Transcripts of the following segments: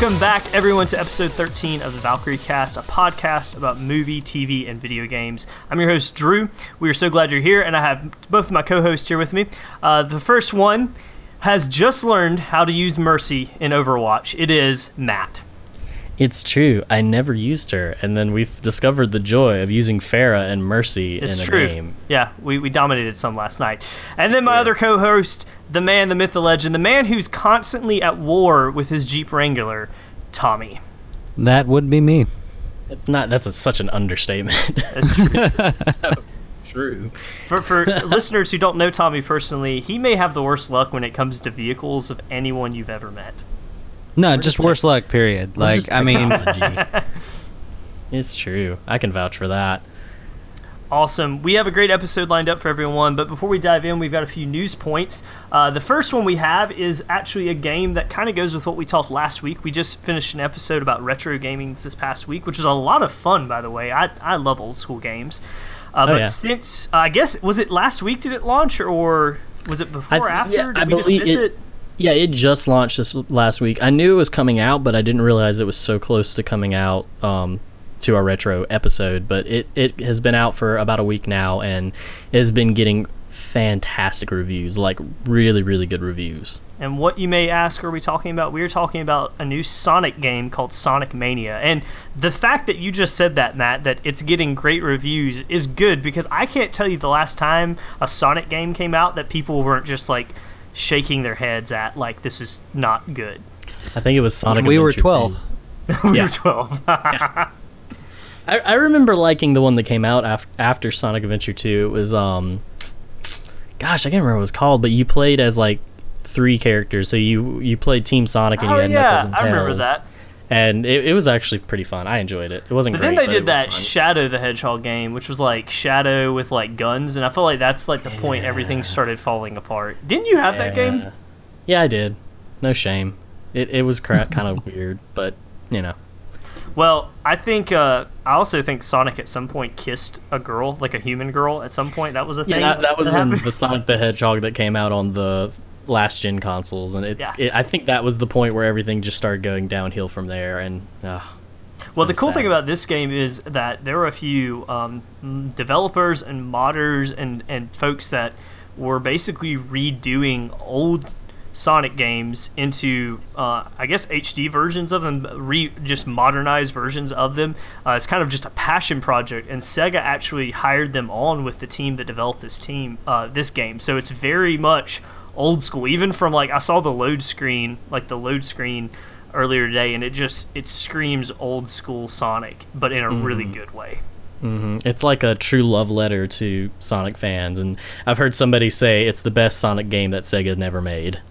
Welcome back, everyone, to episode 13 of the Valkyrie Cast, a podcast about movie, TV, and video games. I'm your host, Drew. We are so glad you're here, and I have both of my co hosts here with me. Uh, the first one has just learned how to use Mercy in Overwatch. It is Matt. It's true. I never used her, and then we've discovered the joy of using Pharah and Mercy It's in a true. game. Yeah, we, we dominated some last night. And then my other co host, the man, the myth, the legend, the man who's constantly at war with his Jeep Wrangler, Tommy. That would be me. It's not. That's a, such an understatement. That's true. true. For, for listeners who don't know Tommy personally, he may have the worst luck when it comes to vehicles of anyone you've ever met. No, just just tech- worse luck. Period. We're Like I mean, it's true. I can vouch for that. Awesome. We have a great episode lined up for everyone, but before we dive in, we've got a few news points. Uh, the first one we have is actually a game that kind of goes with what we talked last week. We just finished an episode about retro gaming this past week, which was a lot of fun, by the way. I, I love old school games. Uh, but yeah. since, uh, I guess, was it last week did it launch, or was it before or th- after? yeah, did I we just miss it- it? Yeah, it just launched this last week. I knew it was coming out, but I didn't realize it was so close to coming out um, to our retro episode. But it, it has been out for about a week now, and it has been getting fantastic reviews, like really, really good reviews. And what you may ask, are we talking about? We are talking about a new Sonic game called Sonic Mania. And the fact that you just said that, Matt, that it's getting great reviews is good because I can't tell you the last time a Sonic game came out that people weren't just like shaking their heads at, like, this is not good. I think it was Sonic. we were 12. we Yeah. were 12. I, I remember liking the one that came out af- after Sonic Adventure 2. It was um gosh, I can't remember what it was called, but you played as like three characters. So you you played Team Sonic and oh, you had yeah, Knuckles and I remember that. And it, it was actually pretty fun. I enjoyed it. It wasn't But great. then they did that fun. Shadow the Hedgehog game, which was like Shadow with like guns, and I feel like that's like the point everything started falling apart. Didn't you have that game? Yeah. Yeah, I did. No shame. It it was cra- kind of weird, but you know. Well, I think uh, I also think Sonic at some point kissed a girl, like a human girl. At some point, that was a Yeah, thing. that, that was in happened. the Sonic the Hedgehog that came out on the last gen consoles, and it's. Yeah. It, I think that was the point where everything just started going downhill from there, and. Uh, Well, the cool sad. thing about this game is that there were a few um, developers and modders and, and folks that were basically redoing old Sonic games into, uh, I guess, HD versions of them, re- just modernized versions of them. Uh, it's kind of just a passion project, and Sega actually hired them on with the team that developed this team, uh, this game. So it's very much old school, even from like I saw the load screen, like the load screen earlier today, and it just it screams old school Sonic, but in a really good way. hmm It's like a true love letter to Sonic fans, and I've heard somebody say it's the best Sonic game that Sega never made.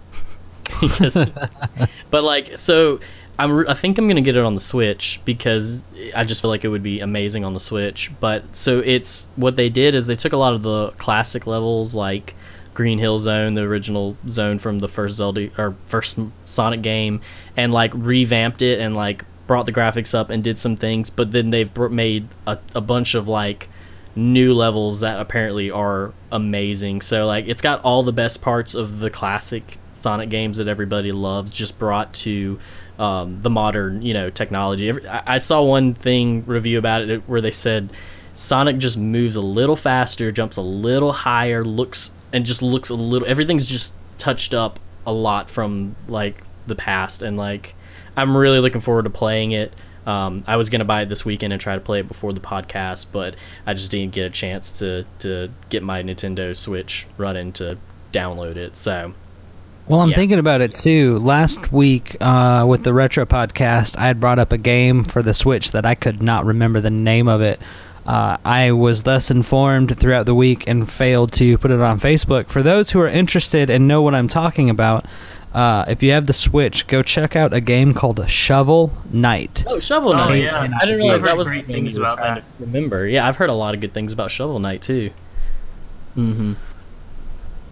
Because- but like, so I'm, I think I'm gonna get it on the Switch because I just feel like it would be amazing on the Switch. But so it's what they did is they took a lot of the classic levels like Green Hill Zone, the original zone from the first Zelda or first Sonic game, and like revamped it and like brought the graphics up and did some things. But then they've made a, a bunch of like new levels that apparently are amazing. So like it's got all the best parts of the classic Sonic games that everybody loves, just brought to um, the modern you know technology. I saw one thing review about it where they said Sonic just moves a little faster, jumps a little higher, looks and just looks a little. Everything's just touched up a lot from like the past, and like I'm really looking forward to playing it. Um, I was gonna buy it this weekend and try to play it before the podcast, but I just didn't get a chance to to get my Nintendo Switch running to download it. So Well, I'm Yeah. thinking about it too. Last week uh, with the retro podcast, I had brought up a game for the Switch that I could not remember the name of it. Uh, I was thus informed throughout the week and failed to put it on Facebook. For those who are interested and know what I'm talking about, uh, if you have the Switch, go check out a game called Shovel Knight. Oh, Shovel Oh, Knight! yeah. I didn't realize I've that was great the thing things you were about trying that. to remember. Yeah, I've heard a lot of good things about Shovel Knight too. Mm-hmm.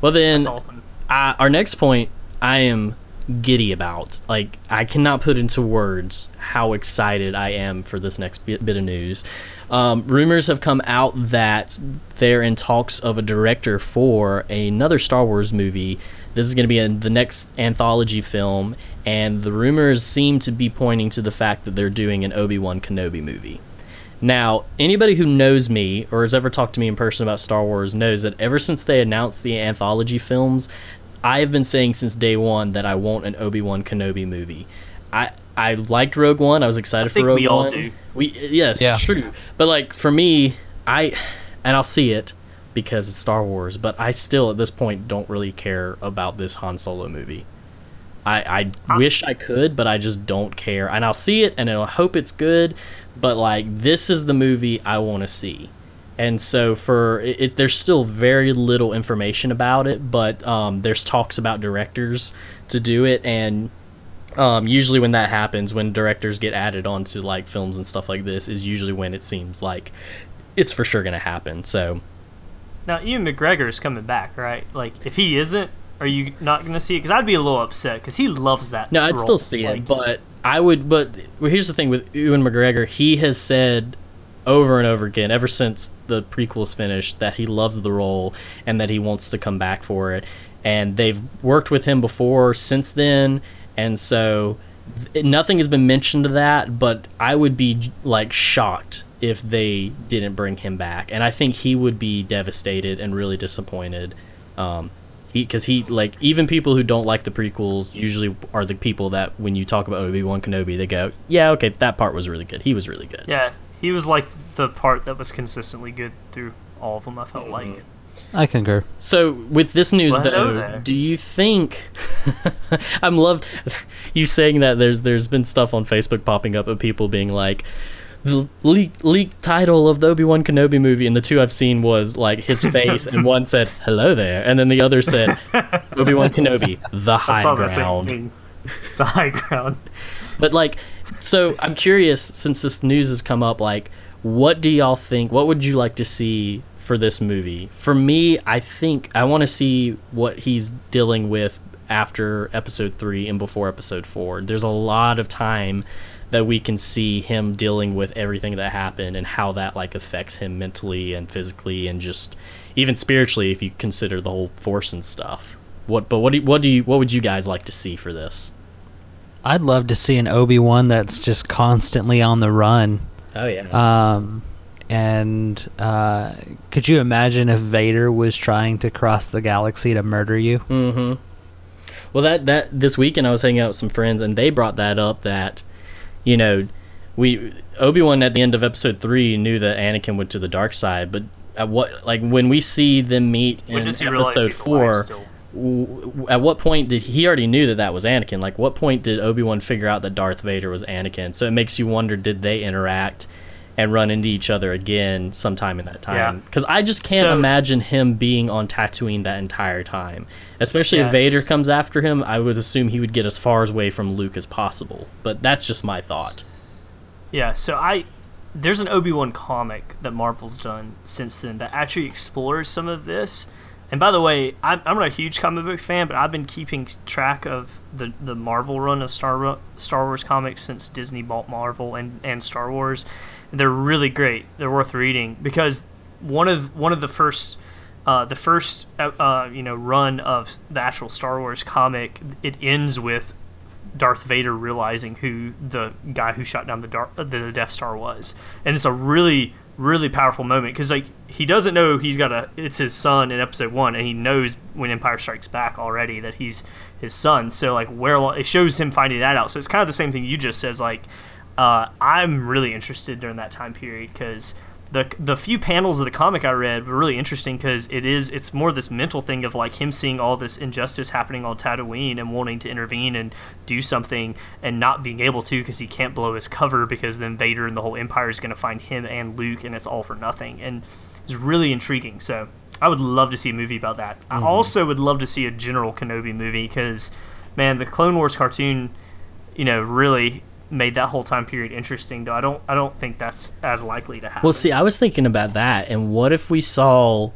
Well, then That's awesome. I, our next point, I am giddy about. Like, I cannot put into words how excited I am for this next bit, of news. Um, rumors have come out that they're in talks of a director for another Star Wars movie. This is going to be in the next anthology film, and the rumors seem to be pointing to the fact that they're doing an Obi Wan Kenobi movie. Now, anybody who knows me or has ever talked to me in person about Star Wars knows that ever since they announced the anthology films, I have been saying since day one that I want an Obi Wan Kenobi movie. I I liked Rogue One. I was excited I think for Rogue we all One. do. We yes, Yeah. true. But like for me, I and I'll see it because it's Star Wars. But I still at this point don't really care about this Han Solo movie. I, I wish I could, but I just don't care. And I'll see it and I'll hope it's good. But like this is the movie I want to see. And so for it, it, there's still very little information about it, but um, there's talks about directors to do it, and um, usually when that happens, when directors get added onto like films and stuff like this, is usually when it seems like it's for sure gonna happen. So Now, Ewan McGregor is coming back, right? Like, if he isn't, are you not going to see it? Because I'd be a little upset because he loves that. no, I'd role. still see Like, it, but I would. But well, here's the thing with Ewan McGregor, he has said over and over again, ever since the prequels finished, that he loves the role and that he wants to come back for it. And they've worked with him before since then, and so nothing has been mentioned to that. But I would be like shocked if they didn't bring him back, and I think he would be devastated and really disappointed. Um, he because he like even people who don't like the prequels usually are the people that when you talk about Obi Wan Kenobi, they go, "Yeah, okay, that part was really good. He was really good." yeah, he was like the part that was consistently good through all of them. I felt Mm-hmm. like. I concur. So with this news Well, though, do you think I'm loved you saying that there's there's been stuff on Facebook popping up of people being like the leak leaked title of the Obi Wan Kenobi movie, and the two I've seen was like his face, and one said "Hello there," and then the other said Obi Wan Kenobi, the high saw that same ground. The high ground. But like, so I'm curious since this news has come up, like, what do y'all think? What would you like to see for this movie? For me, I think I want to see what he's dealing with after episode three and before episode four. There's a lot of time that we can see him dealing with everything that happened and how that like affects him mentally and physically and just even spiritually if you consider the whole force and stuff. What but what do what do you what would you guys like to see for this? I'd love to see an Obi Wan that's just constantly on the run. Oh yeah. Um, and uh, could you imagine if Vader was trying to cross the galaxy to murder you? Mm-hmm. Well, that that this weekend I was hanging out with some friends, and they brought that up that, you know, we Obi Wan at the end of Episode three knew that Anakin went to the dark side, but at what like when we see them meet When in does he realize Episode he's alive four. Still? w- w- At what point did he already knew that that was Anakin? Like, what point did Obi Wan figure out that Darth Vader was Anakin? So it makes you wonder: did they interact and run into each other again sometime in that Yeah. time? Because I just can't So- imagine him being on Tatooine that entire time. Especially if Vader comes after him, I would assume he would get as far away from Luke as possible. But that's just my thought. Yeah, so I there's an Obi Wan comic that Marvel's done since then that actually explores some of this. And by the way, I'm, I'm not a huge comic book fan, but I've been keeping track of the, the Marvel run of Star Star Wars comics since Disney bought Marvel and, and Star Wars. They're really great. They're worth reading because one of one of the first uh, the first uh, uh, you know run of the actual Star Wars comic it ends with Darth Vader realizing who the guy who shot down the the Death Star was, and it's a really really powerful moment because like he doesn't know he's got a it's his son in Episode One, and he knows when Empire Strikes Back already that he's his son. So like where it shows him finding that out. So it's kind of the same thing you just says. Like uh, I'm really interested during that time period because the the few panels of the comic I read were really interesting because it is it's more this mental thing of like him seeing all this injustice happening on Tatooine and wanting to intervene and do something and not being able to because he can't blow his cover because then Vader and the whole Empire is going to find him and Luke and it's all for nothing and it's really intriguing. So I would love to see a movie about that. I mm-hmm. also would love to see a General Kenobi movie because man, the Clone Wars cartoon, you know, really made that whole time period interesting. Though I don't I don't think that's as likely to happen. Well, see, I was thinking about that, and what if we saw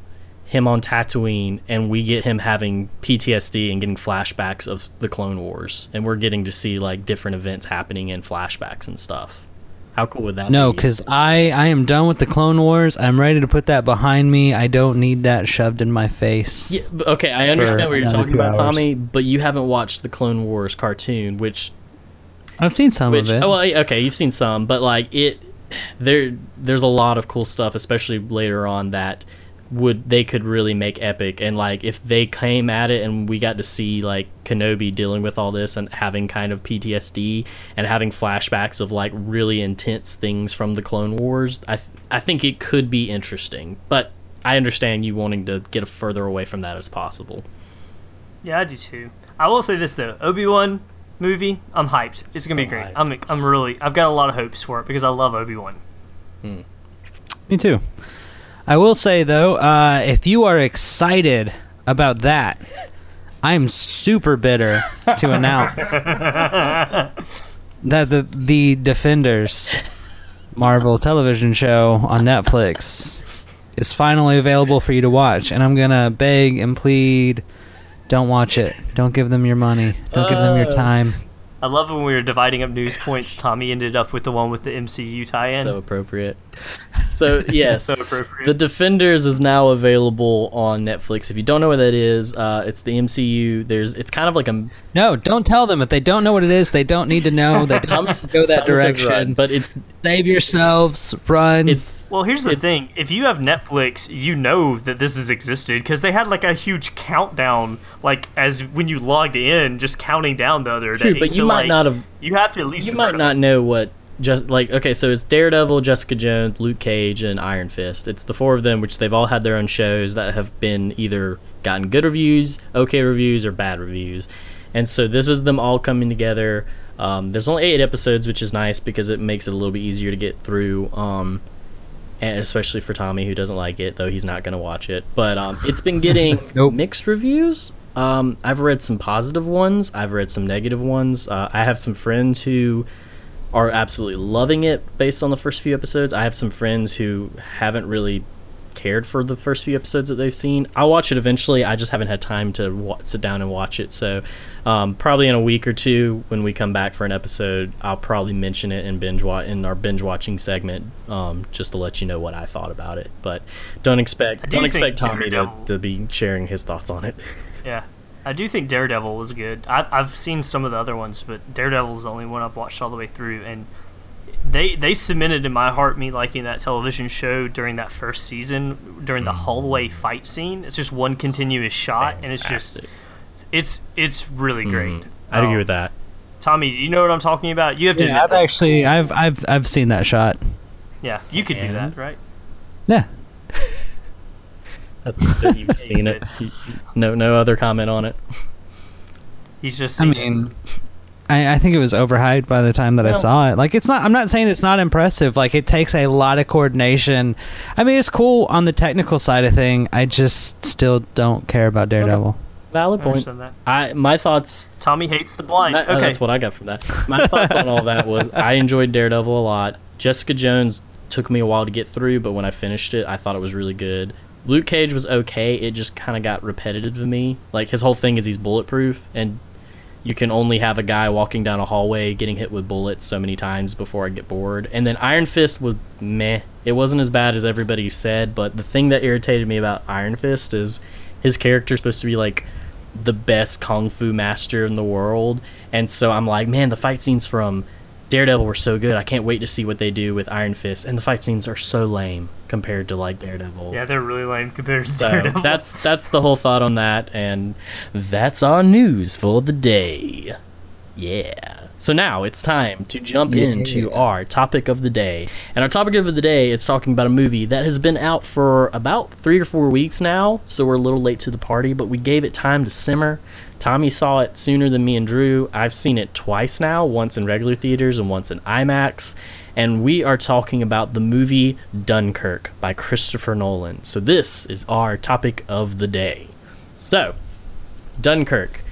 him on Tatooine and we get him having PTSD and getting flashbacks of the Clone Wars, and we're getting to see like different events happening in flashbacks and stuff. How cool would that No, be? because I I am done with the Clone Wars. I'm ready to put that behind me. I don't need that shoved in my face. Yeah, okay, I understand what you're talking about, hours. Tommy, but you haven't watched the Clone Wars cartoon, which I've seen some which of it. oh well, okay, you've seen some, but like it, there there's a lot of cool stuff, especially later on that would they could really make epic and like if they came at it and we got to see like Kenobi dealing with all this and having kind of PTSD and having flashbacks of like really intense things from the Clone Wars, I th- I think it could be interesting, but I understand you wanting to get further away from that as possible. Yeah, I do too. I will say this though, Obi Wan movie, I'm hyped. It's gonna be great. hyped. I'm I'm really I've got a lot of hopes for it because I love Obi Wan. Me too. I will say though, uh, if you are excited about that, I'm super bitter to announce that the the Defenders Marvel television show on Netflix is finally available for you to watch, and I'm gonna beg and plead. Don't watch it. Don't give them your money. Don't give them your Uh, time. I love when we were dividing up news points. Tommy ended up with the one with the MCU tie-in. So appropriate. So yes, So appropriate. The Defenders is now available on Netflix. If you don't know what that is, uh, it's the MCU. There's it's kind of like a No, don't tell them if they don't know what it is. They don't need to know. They don't Thomas have to go that Thomas direction. right, but it's Save yourselves. Run. it's Well, here's the It's- thing: if you have Netflix, you know that this has existed because they had like a huge countdown, like as when you logged in, just counting down the other day. true, day. but you So, might like, not have You have to at least. you might not know what just like okay so it's daredevil jessica jones luke cage and iron fist. It's the four of them which they've all had their own shows that have been either gotten good reviews okay reviews or bad reviews. And so this is them all coming together. Um, there's only eight episodes which is nice because it makes it a little bit easier to get through um, and especially for tommy who doesn't like it though he's not going to watch it. But um, it's been getting Nope. mixed reviews um, i've read some positive ones i've read some negative ones uh, i have some friends who are absolutely loving it based on the first few episodes. I have some friends who haven't really cared for the first few episodes that they've seen. I'll watch it eventually. I just haven't had time to wa- sit down and watch it. So, um, probably in a week or two, when we come back for an episode, I'll probably mention it in binge wa- in our binge watching segment, um, just to let you know what I thought about it. But don't expect do don't expect Tommy to, to be sharing his thoughts on it. Yeah, I do think Daredevil was good. I, I've seen some of the other ones, but Daredevil's the only one I've watched all the way through, and they they cemented in my heart me liking that television show during that first season during the hallway fight scene. It's just one continuous shot, and it's just it's it's really great. Mhm. I'd agree Um, with that. Tommy, do you know what I'm talking about? You have to. yeah, admit I've actually, I've, I've, I've seen that shot. Yeah, you could do that, right? Yeah. That's you've seen it. No, no other comment on it. He's just. I seen mean, I, I think it was overhyped by the time that I saw it. Like, it's not. I'm not saying it's not impressive. Like, it takes a lot of coordination. I mean, it's cool on the technical side of thing. I just still don't care about Daredevil. Valid I point. understand that. I my thoughts. Tommy hates the blind. my- oh, okay. that's what I got from that. My thoughts on all that was I enjoyed Daredevil a lot. Jessica Jones took me a while to get through, but when I finished it, I thought it was really good. Luke Cage was okay. It just kind of got repetitive to me. Like his whole thing is he's bulletproof, and you can only have a guy walking down a hallway getting hit with bullets so many times before I get bored. And then Iron Fist was meh. It wasn't as bad as everybody said, but the thing that irritated me about Iron Fist is his character supposed to be like the best kung fu master in the world. And so I'm like, man, the fight scenes from Daredevil were so good. I can't wait to see what they do with Iron Fist. And the fight scenes are so lame compared to like Daredevil. yeah, they're really lame compared to So Daredevil. that's that's the whole thought on that, and that's our news for the day. Yeah. So now it's time to jump into our topic of the day. And our topic of the day is talking about a movie that has been out for about three or four weeks now. So we're a little late to the party, but we gave it time to simmer. Tommy saw it sooner than me and Drew. I've seen it twice now, once in regular theaters and once in IMAX. And we are talking about the movie Dunkirk by Christopher Nolan. So this is our topic of the day. So, Dunkirk.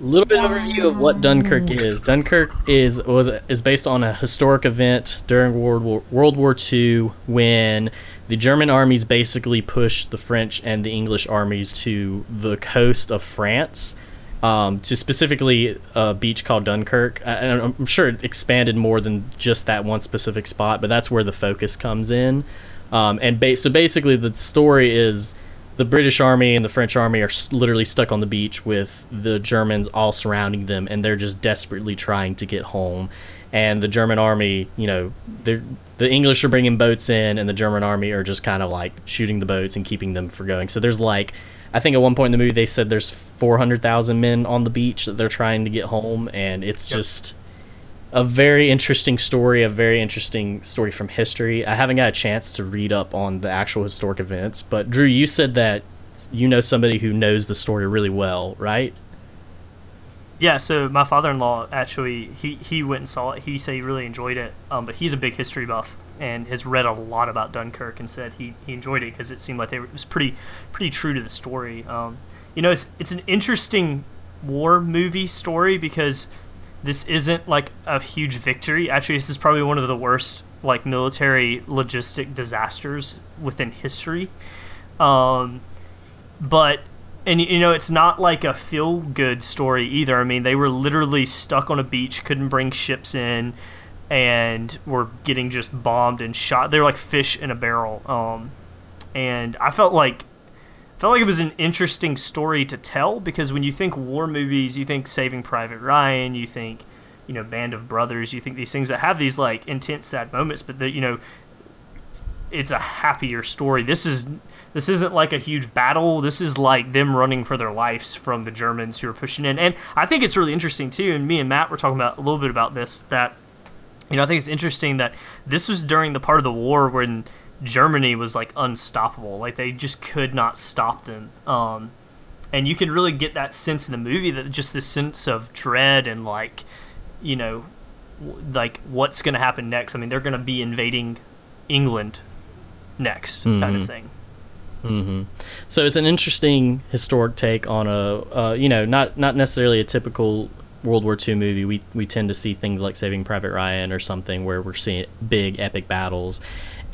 A little bit of overview of what Dunkirk is. Dunkirk is was is based on a historic event during World War World War II when the German armies basically pushed the French and the English armies to the coast of France um, to specifically a beach called Dunkirk. And I'm sure it expanded more than just that one specific spot, but that's where the focus comes in. Um, and ba- so basically, the story is the British army and the French army are literally stuck on the beach with the Germans all surrounding them, and they're just desperately trying to get home. And the German army, you know, the English are bringing boats in, and the German army are just kind of like shooting the boats and keeping them from going. So there's like I think at one point in the movie they said there's 400,000 men on the beach that they're trying to get home, and it's yep. just a very interesting story, a very interesting story from history. I haven't got a chance to read up on the actual historic events, but Drew, you said that you know somebody who knows the story really well, right? Yeah, so my father-in-law actually he he went and saw it. He said he really enjoyed it, um, but he's a big history buff, and has read a lot about Dunkirk and said he, he enjoyed it because it seemed like they were, it was pretty pretty true to the story. Um, you know, it's it's an interesting war movie story because this isn't like a huge victory. Actually, this is probably one of the worst like military logistic disasters within history. Um, but and you know it's not like a feel good story either. I mean, they were literally stuck on a beach, couldn't bring ships in and were getting just bombed and shot. They're like fish in a barrel. Um, and I felt like felt like it was an interesting story to tell because when you think war movies, you think Saving Private Ryan, you think you know Band of Brothers, you think these things that have these like intense sad moments, but that you know it's a happier story. This is this isn't like a huge battle. This is like them running for their lives from the Germans who are pushing in. And I think it's really interesting too. And me and Matt were talking about a little bit about this that you know, I think it's interesting that this was during the part of the war when Germany was like unstoppable. Like they just could not stop them. Um, and you can really get that sense in the movie that just this sense of dread and like, you know, like what's going to happen next. I mean, they're going to be invading England next, mm-hmm. kind of thing. Mm-hmm. So it's an interesting historic take on a, uh, you know, not not necessarily a typical World War II movie, we we tend to see things like Saving Private Ryan or something where we're seeing big epic battles,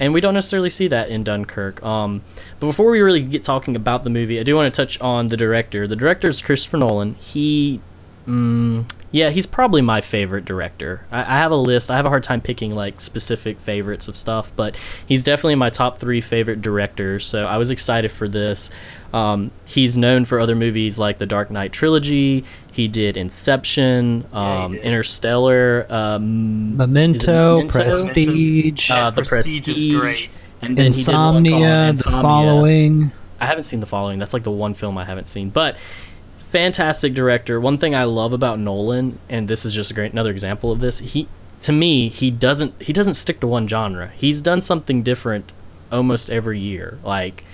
and we don't necessarily see that in Dunkirk. Um, but before we really get talking about the movie, I do want to touch on the director. The director is Christopher Nolan. He Mm, yeah, he's probably my favorite director. I, I, have a list. I have a hard time picking like specific favorites of stuff, but he's definitely my top three favorite directors. So I was excited for this. Um, he's known for other movies like the Dark Knight trilogy. He did Inception, um, yeah, did. Interstellar, um, Memento, Memento, Prestige, uh, the Prestige, Prestige and then Insomnia, Insomnia, The Following. I haven't seen The Following. That's like the one film I haven't seen, but fantastic director. One thing I love about Nolan, and this is just a great another example of this, he to me he doesn't he doesn't stick to one genre. He's done something different almost every year. Like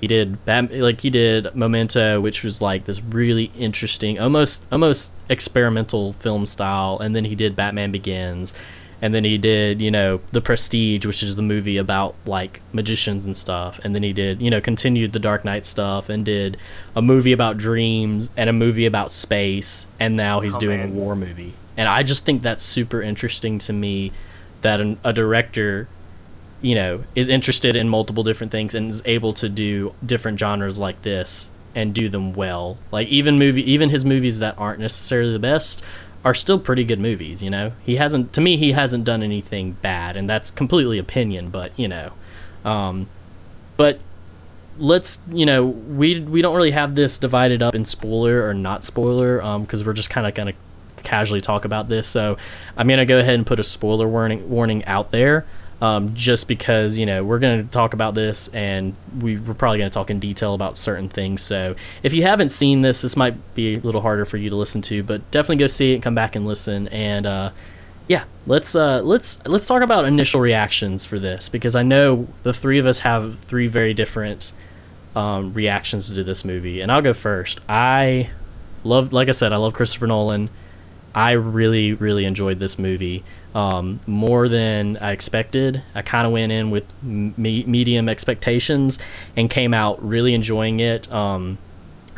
he did like he did Memento, which was like this really interesting, almost almost experimental film style, and then he did Batman Begins, and then he did you know the prestige which is the movie about like magicians and stuff. And then he did you know continued the dark knight stuff and did a movie about dreams and a movie about space. And now he's oh, doing man. a war movie. And i just think that's super interesting to me that an, a director you know is interested in multiple different things and is able to do different genres like this and do them well. Like even movie even his movies that aren't necessarily the best are still pretty good movies. You know, he hasn't to me he hasn't done anything bad, and that's completely opinion. But you know, um, but let's you know we we don't really have this divided up in spoiler or not spoiler because um, we're just kind of gonna casually talk about this. So I'm gonna go ahead and put a spoiler warning warning out there um, just because you know we're going to talk about this and we, we're probably going to talk in detail about certain things. So if you haven't seen this this might be a little harder for you to listen to but definitely go see it and come back and listen. And uh, yeah let's uh, let's let's talk about initial reactions for this because i know the three of us have three very different um, reactions to this movie. And i'll go first. I love like i said i love christopher nolan i really really enjoyed this movie um, more than I expected. I kind of went in with me- medium expectations and came out really enjoying it. Um,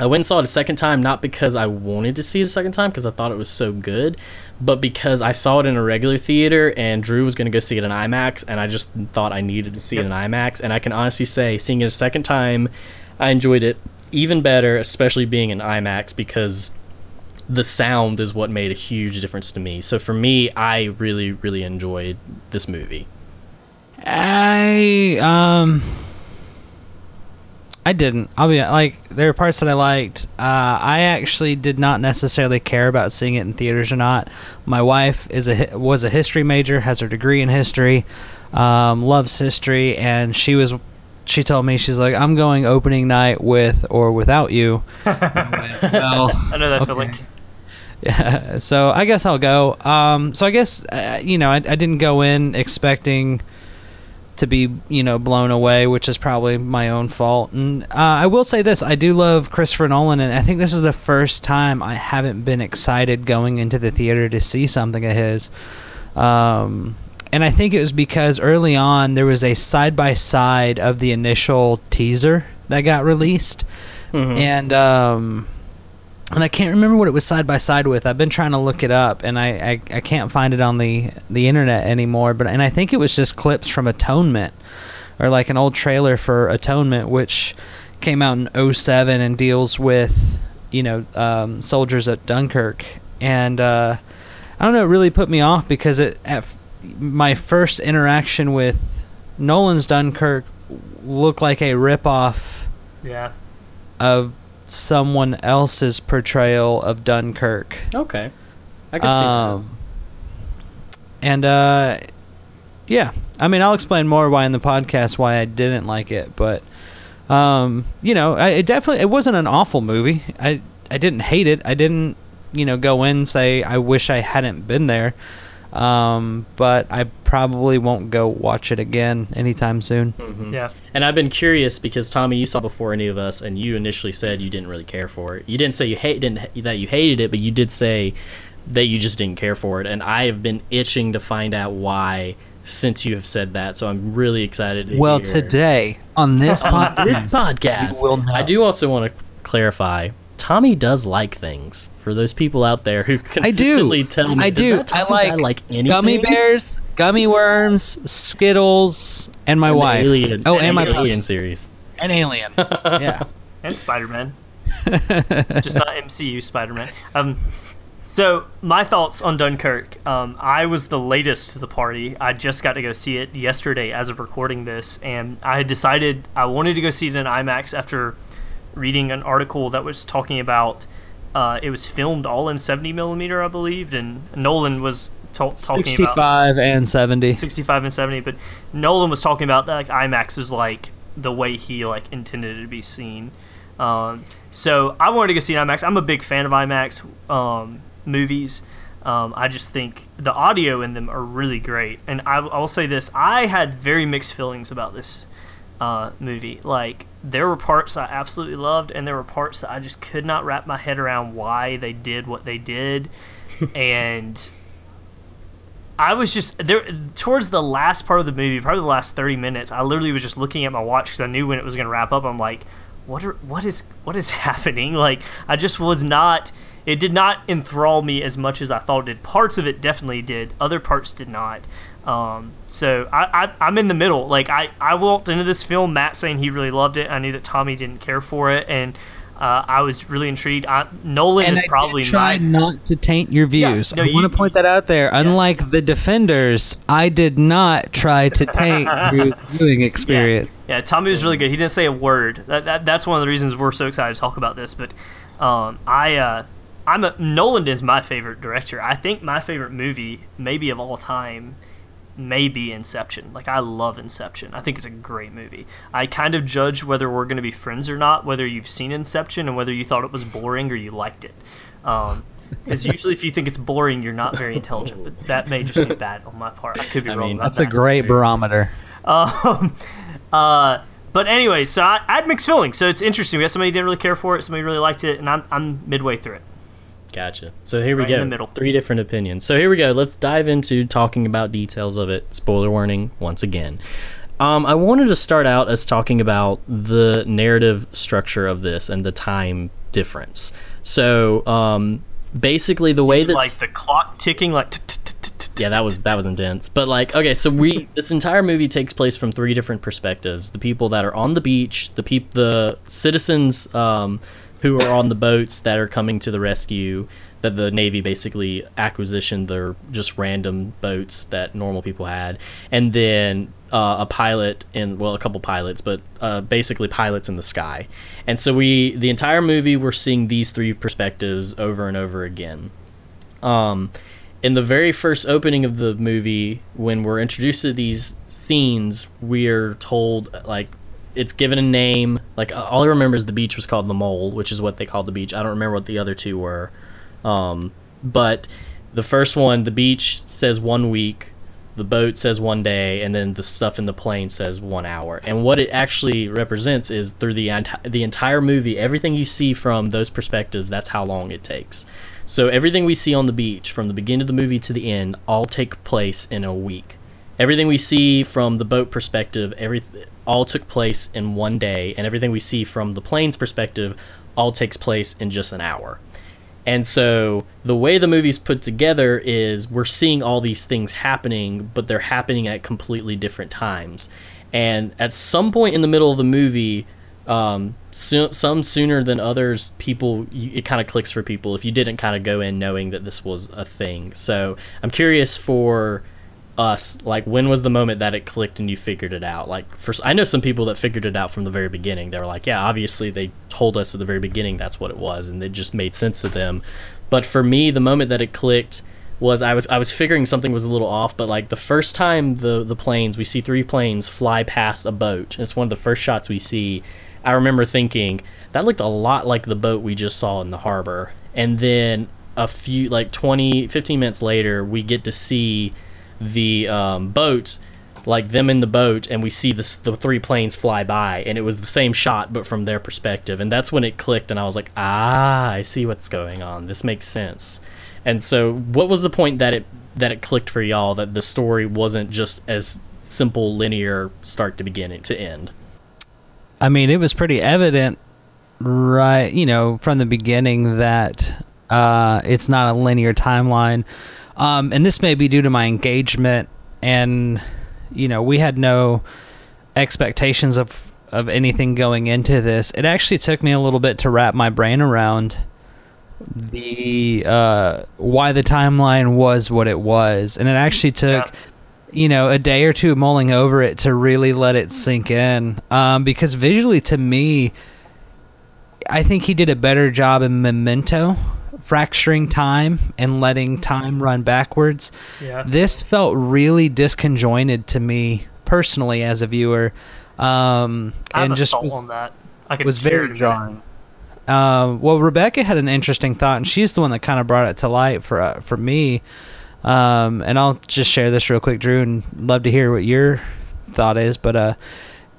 I went and saw it a second time, not because I wanted to see it a second time, because I thought it was so good, but because I saw it in a regular theater and Drew was going to go see it in IMAX, and I just thought I needed to see yep. it in IMAX. And I can honestly say, seeing it a second time, I enjoyed it even better, especially being in IMAX, because the sound is what made a huge difference to me. So for me, I really really enjoyed this movie. I um I didn't. I'll be like there are parts that I liked. Uh, I actually did not necessarily care about seeing it in theaters or not. My wife is a was a history major, has her degree in history, um, loves history, and she was. She told me she's like, I'm going opening night with or without you. well, I know that okay. feeling. Yeah, so I guess I'll go. Um, so I guess uh, you know I, I didn't go in expecting to be you know blown away, which is probably my own fault. And uh, I will say this: I do love Christopher Nolan, and I think this is the first time I haven't been excited going into the theater to see something of his. Um, and I think it was because early on there was a side by side of the initial teaser that got released, Mhm. and um, and I can't remember what it was side by side with. I've been trying to look it up, and I, I, I can't find it on the the internet anymore. But and I think it was just clips from Atonement, or like an old trailer for Atonement, which came out in 07 and deals with you know um, soldiers at Dunkirk. And uh, I don't know, it really put me off because it at f- my first interaction with Nolan's Dunkirk looked like a ripoff Yeah. of someone else's portrayal of Dunkirk. Okay, I can see that. Um, and uh, yeah, I mean, I'll explain more why in the podcast why I didn't like it, but um, you know, I, it definitely it wasn't an awful movie. I I didn't hate it. I didn't you know go in and say I wish I hadn't been there. Um, but I probably won't go watch it again anytime soon. Mhm. Yeah. And I've been curious because Tommy, you saw before any of us, and you initially said you didn't really care for it. You didn't say you hate didn't that you hated it, but you did say that you just didn't care for it. And I have been itching to find out why since you have said that. So I'm really excited. To Well, hear. today on this on this podcast, podcast, you will know. I do also want to clarify. Tommy does like things. For those people out there who I do. consistently tell me, I "Does do. that I like, guy like anything? gummy bears, gummy worms, Skittles, and my And wife. Alien, oh, and, my Alien alien, series. and alien. yeah. and Spider Man, just not MCU Spider Man. Um, so my thoughts on Dunkirk. Um, I was the latest to the party. I just got to go see it yesterday, as of recording this, and I had decided I wanted to go see it in IMAX after reading an article that was talking about. Uh, it was filmed all in 70 millimeter, I believed, and Nolan was to- talking about 65 and 70. 65 and 70 but nolan was talking about that like imax was like the way he like intended it to be seen um, so i wanted to go see imax i'm a big fan of imax um, movies um, i just think the audio in them are really great and I, I will say this i had very mixed feelings about this uh, movie like there were parts i absolutely loved and there were parts that i just could not wrap my head around why they did what they did and I was just there towards the last part of the movie, probably the last thirty minutes. I literally was just looking at my watch because I knew when it was going to wrap up. I'm like, what are what is what is happening? Like I just was not. It did not enthrall me as much as I thought it did. Parts of it definitely did. Other parts did not. Um, so I, I I'm in the middle. Like I I walked into this film, Matt saying he really loved it. I knew that Tommy didn't care for it, and uh, I was really intrigued. I, Nolan And is I probably try my not to taint your views. no, I want to point that out there. Unlike the defenders, I did not try to taint your viewing experience. Yeah, yeah, Tommy was really good. He didn't say a word. That, that that's one of the reasons we're so excited to talk about this. But um, I uh, I'm a, Nolan is my favorite director. I think my favorite movie, maybe of all time, may be Inception. Like I love Inception. I think it's a great movie. I kind of judge whether we're going to be friends or not, whether you've seen Inception and whether you thought it was boring or you liked it. Because usually, if you think it's boring, you're not very intelligent. But that may just be bad on my part. I could be I wrong. mean, about That's a that. great barometer. Um, uh, but anyway, so I, I had mixed feelings. So it's interesting. We had somebody who didn't really care for it, somebody really liked it, and I'm, I'm midway through it. Gotcha. So here we Right in go. the middle. Three different opinions. So here we go. Let's dive into talking about details of it. Spoiler warning once again. Um, I wanted to start out as talking about the narrative structure of this and the time difference. So um, basically, the way this Like the clock ticking, like yeah that was that was intense but like okay so we this entire movie takes place from three different perspectives the people that are on the beach the peop the citizens um, who are on the boats that are coming to the rescue that the Navy basically acquisitioned their just random boats that normal people had, and then uh, a pilot and well, a couple pilots, but uh, basically pilots in the sky. And so we the entire movie we're seeing these three perspectives over and over again. Um, in the very first opening of the movie, when we're introduced to these scenes, we're told like it's given a name. Like all I remember is the beach was called the Mole, which is what they called the beach. I don't remember what the other two were. Um, but the first one, the beach says one week, the boat says one day, and then the stuff in the plane says one hour. And what it actually represents is through the enti- the entire movie, everything you see from those perspectives, that's how long it takes. So everything we see on the beach, from the beginning of the movie to the end, all take place in a week. Everything we see from the boat perspective, every all took place in one day, and everything we see from the plane's perspective, all takes place in just an hour. And so the way the movie's put together is we're seeing all these things happening, but they're happening at completely different times. And at some point in the middle of the movie, um, so, some sooner than others, people it kind of clicks for people if you didn't kind of go in knowing that this was a thing. So I'm curious for us like when was the moment that it clicked and you figured it out? Like for i know some people that figured it out from the very beginning. They were like yeah obviously they told us at the very beginning that's what it was and it just made sense to them. But for me the moment that it clicked was i was i was figuring something was a little off but like the first time the the planes we see three planes fly past a boat it's one of the first shots we see. I remember thinking that looked a lot like the boat we just saw in the harbor. And then a few like 20 15 minutes later we get to see the um, boat, like them in the boat, and we see the, the three planes fly by, and it was the same shot, but from their perspective. And that's when it clicked, and I was like, ah, I see what's going on. This makes sense. And so, what was the point that it that it clicked for y'all that the story wasn't just as simple linear start to beginning to end? I mean, it was pretty evident, right? You know, from the beginning that uh, it's not a linear timeline. Um, and this may be due to my engagement, and you know, we had no expectations of of anything going into this. It actually took me a little bit to wrap my brain around the uh, why the timeline was what it was, and it actually took. Yeah. You know, a day or two mulling over it to really let it sink in. Um, because visually, to me, I think he did a better job in Memento fracturing time and letting time run backwards. Yeah. This felt really disconjointed to me personally as a viewer. Um, I and just was, on that. I could was very jarring. Um, well, Rebecca had an interesting thought, and she's the one that kind of brought it to light for uh, for me. Um, and I'll just share this real quick, Drew, and love to hear what your thought is. But uh,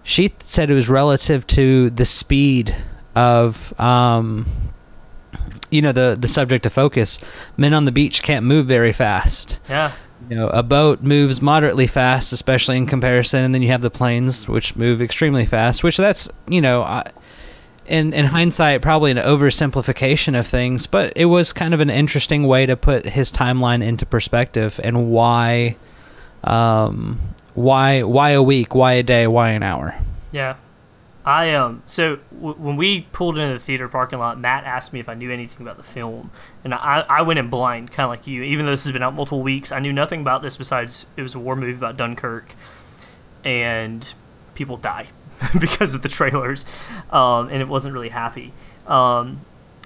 she said it was relative to the speed of um, you know the the subject of focus men on the beach can't move very fast. Yeah. You know a boat moves moderately fast especially in comparison and then you have the planes which move extremely fast which that's you know I, in in hindsight probably an oversimplification of things but it was kind of an interesting way to put his timeline into perspective and why um why why a week why a day why an hour. Yeah I um so w- when we pulled into the theater parking lot, Matt asked me if I knew anything about the film, and I I went in blind, kind of like you. Even though this has been out multiple weeks, I knew nothing about this besides it was a war movie about Dunkirk, and people die because of the trailers, um, and it wasn't really happy. Um,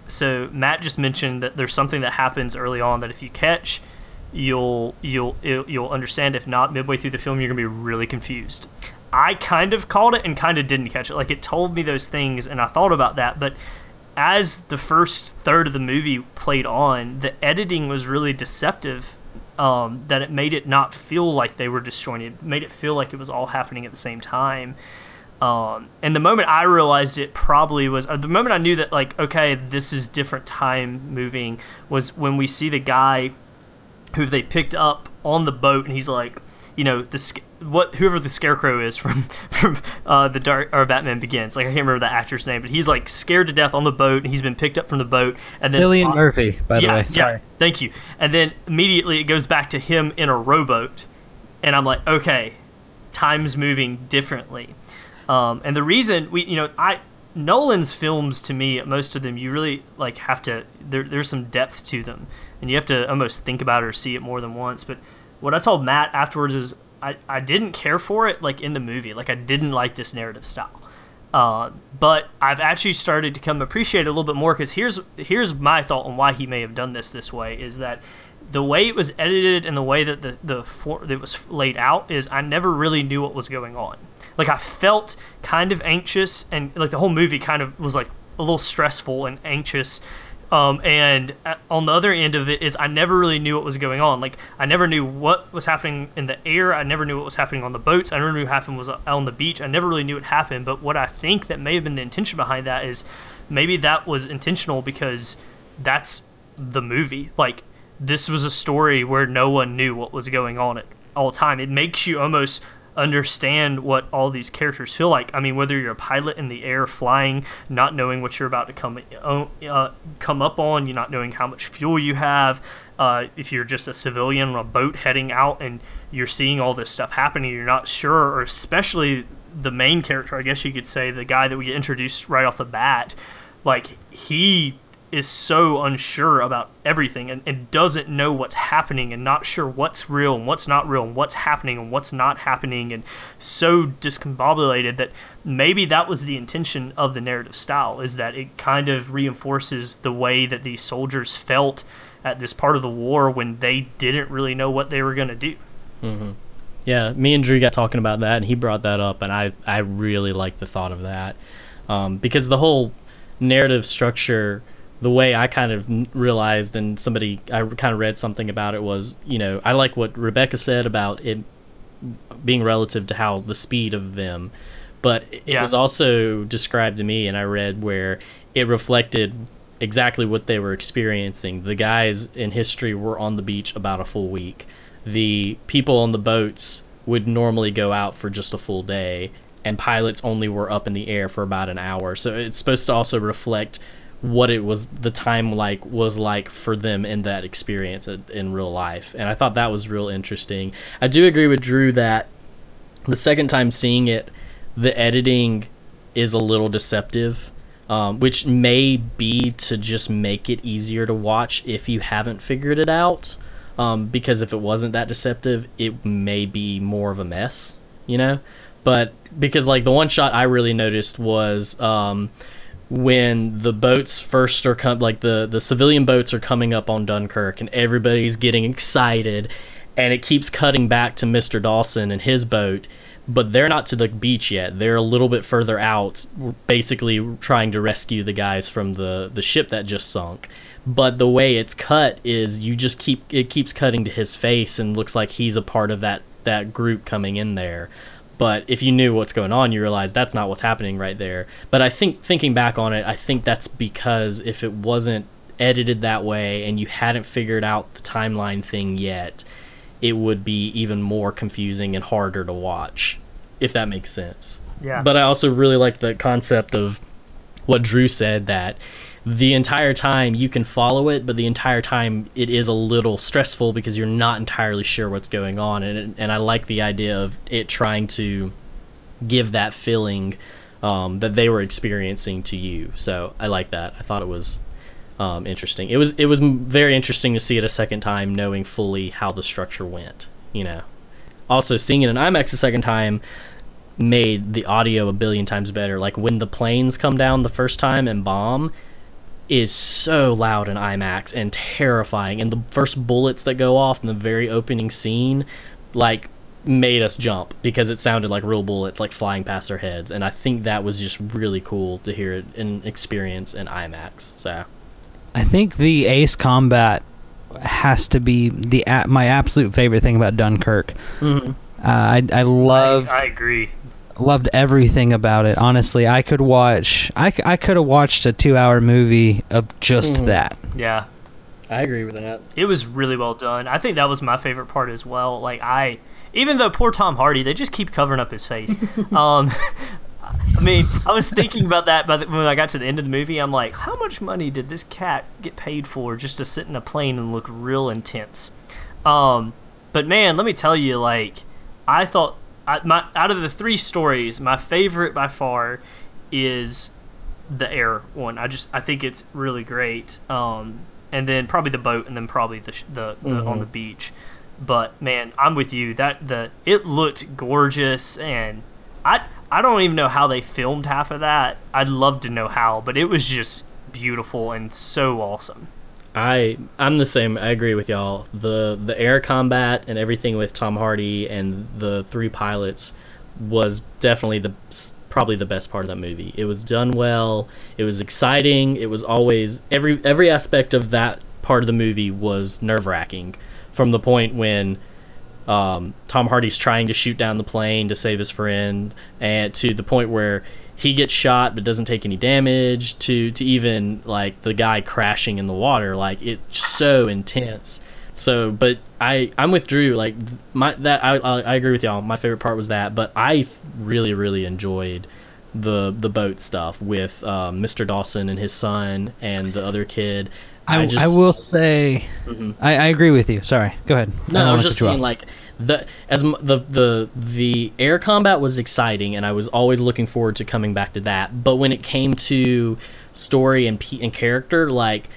so Matt just mentioned that there's something that happens early on that if you catch, you'll you'll you'll understand. If not, midway through the film, you're gonna be really confused. I kind of called it and kind of didn't catch it. Like it told me those things, and I thought about that, but as the first third of the movie played on, the editing was really deceptive. Um, that it made it not feel like they were disjointed, it made it feel like it was all happening at the same time. Um, and the moment I realized it probably was uh, the moment I knew that like okay, this is different time moving was when we see the guy who they picked up on the boat, and he's like, you know, the what whoever the scarecrow is from from uh, the dark or Batman Begins. Like I can't remember the actor's name, but he's like scared to death on the boat. and He's been picked up from the boat, and then Cillian uh, Murphy, by the way. Sorry. Yeah, thank you. And then immediately it goes back to him in a rowboat, and I'm like, okay, time's moving differently. Um, and the reason we, you know, I Nolan's films to me, most of them, you really like have to. There, there's some depth to them, and you have to almost think about it or see it more than once. But what I told Matt afterwards is I, I didn't care for it like in the movie. Like I didn't like this narrative style. Uh, but I've actually started to come appreciate it a little bit more because here's here's my thought on why he may have done this this way is that the way it was edited and the way that the the for, it was laid out is I never really knew what was going on. Like I felt kind of anxious and like the whole movie kind of was like a little stressful and anxious um, and on the other end of it is I never really knew what was going on. Like I never knew what was happening in the air. I never knew what was happening on the boats. I never knew what happened was on the beach. I never really knew what happened. But what I think that may have been the intention behind that is maybe that was intentional because that's the movie. Like this was a story where no one knew what was going on at all time. It makes you almost understand what all these characters feel like. I mean, whether you're a pilot in the air flying, not knowing what you're about to come uh, uh, come up on, you not knowing how much fuel you have. Uh, if you're just a civilian on a boat heading out and you're seeing all this stuff happening, you're not sure, or especially the main character, I guess you could say, the guy that we get introduced right off the bat, like he is so unsure about everything and, and doesn't know what's happening and not sure what's real and what's not real and what's happening and what's not happening and so discombobulated that maybe that was the intention of the narrative style is that it kind of reinforces the way that these soldiers felt at this part of the war when they didn't really know what they were going to do. Mm-hmm. Yeah, me and Drew got talking about that, and he brought that up, and I I really like the thought of that um, because the whole narrative structure the way I kind of realized and somebody I kind of read something about it was, you know, I like what Rebecca said about it being relative to how the speed of them, but it yeah. was also described to me and I read where it reflected exactly what they were experiencing. The guys in history were on the beach about a full week. The people on the boats would normally go out for just a full day and pilots only were up in the air for about an hour. So it's supposed to also reflect what it was the time like was like for them in that experience in real life. And i thought that was real interesting. I do agree with drew that the second time seeing it the editing is a little deceptive um, which may be to just make it easier to watch if you haven't figured it out. Um, because if it wasn't that deceptive it may be more of a mess you know? But because like the one shot i really noticed was um, when the boats first are come like the the civilian boats are coming up on Dunkirk and everybody's getting excited and it keeps cutting back to Mr. Dawson and his boat but they're not to the beach yet they're a little bit further out basically trying to rescue the guys from the the ship that just sunk but the way it's cut is you just keep it keeps cutting to his face and looks like he's a part of that that group coming in there but if you knew what's going on you realize that's not what's happening right there. But i think thinking back on it i think that's because if it wasn't edited that way and you hadn't figured out the timeline thing yet it would be even more confusing and harder to watch if that makes sense. Yeah. But i also really like the concept of what drew said that the entire time you can follow it, but the entire time it is a little stressful because you're not entirely sure what's going on. And and I like the idea of it trying to give that feeling um, that they were experiencing to you. So I like that. I thought it was um, interesting. It was it was very interesting to see it a second time, knowing fully how the structure went. You know, also seeing it in IMAX a second time made the audio a billion times better. Like when the planes come down the first time and bomb is so loud in IMAX and terrifying. And the first bullets that go off in the very opening scene, like, made us jump because it sounded like real bullets, like flying past our heads. And I think that was just really cool to hear it and experience in IMAX. So, I think the Ace Combat has to be the my absolute favorite thing about Dunkirk. Mm-hmm. Uh, I I love. I, I agree loved everything about it. Honestly, I could watch. I, I could have watched a two-hour movie of just mm. that. Yeah, I agree with that. It was really well done. I think that was my favorite part as well. Like I, even though poor Tom Hardy, they just keep covering up his face. um, I mean, I was thinking about that, but when I got to the end of the movie, I'm like, how much money did this cat get paid for just to sit in a plane and look real intense? Um, but man, let me tell you, like, I thought I, my out of the three stories, my favorite by far is the air one. I just I think it's really great. Um, and then probably the boat, and then probably the the, the on the beach. But man, I'm with you. That the it looked gorgeous, and I I don't even know how they filmed half of that. I'd love to know how, but it was just beautiful and so awesome. I I'm the same. I agree with y'all. The the air combat and everything with Tom Hardy and the three pilots was definitely the probably the best part of that movie. It was done well. It was exciting. It was always every every aspect of that part of the movie was nerve wracking. From the point when um, Tom Hardy's trying to shoot down the plane to save his friend, and to the point where he gets shot but doesn't take any damage to to even like the guy crashing in the water. Like it's so intense. So but i i'm with drew. Like my that i i agree with y'all. My favorite part was that. But i really really enjoyed the the boat stuff with um, mr dawson and his son and the other kid. I, I, just, I will say mm-hmm. I, I agree with you. Sorry. Go ahead. No i, I was just saying like the as the the the air combat was exciting, and I was always looking forward to coming back to that. But when it came to story and and character, like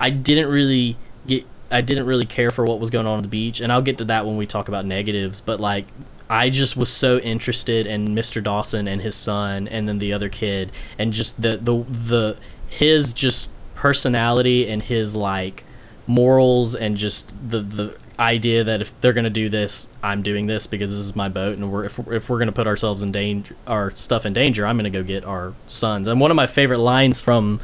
I didn't really get. I didn't really care for what was going on at the beach, and I'll get to that when we talk about negatives. But like, I just was so interested in Mr. Dawson and his son, and then the other kid, and just the the the his just personality and his like morals and just the the idea that if they're going to do this, I'm doing this because this is my boat, and we're if, if we're going to put ourselves in danger, our stuff in danger, I'm going to go get our sons. And one of my favorite lines from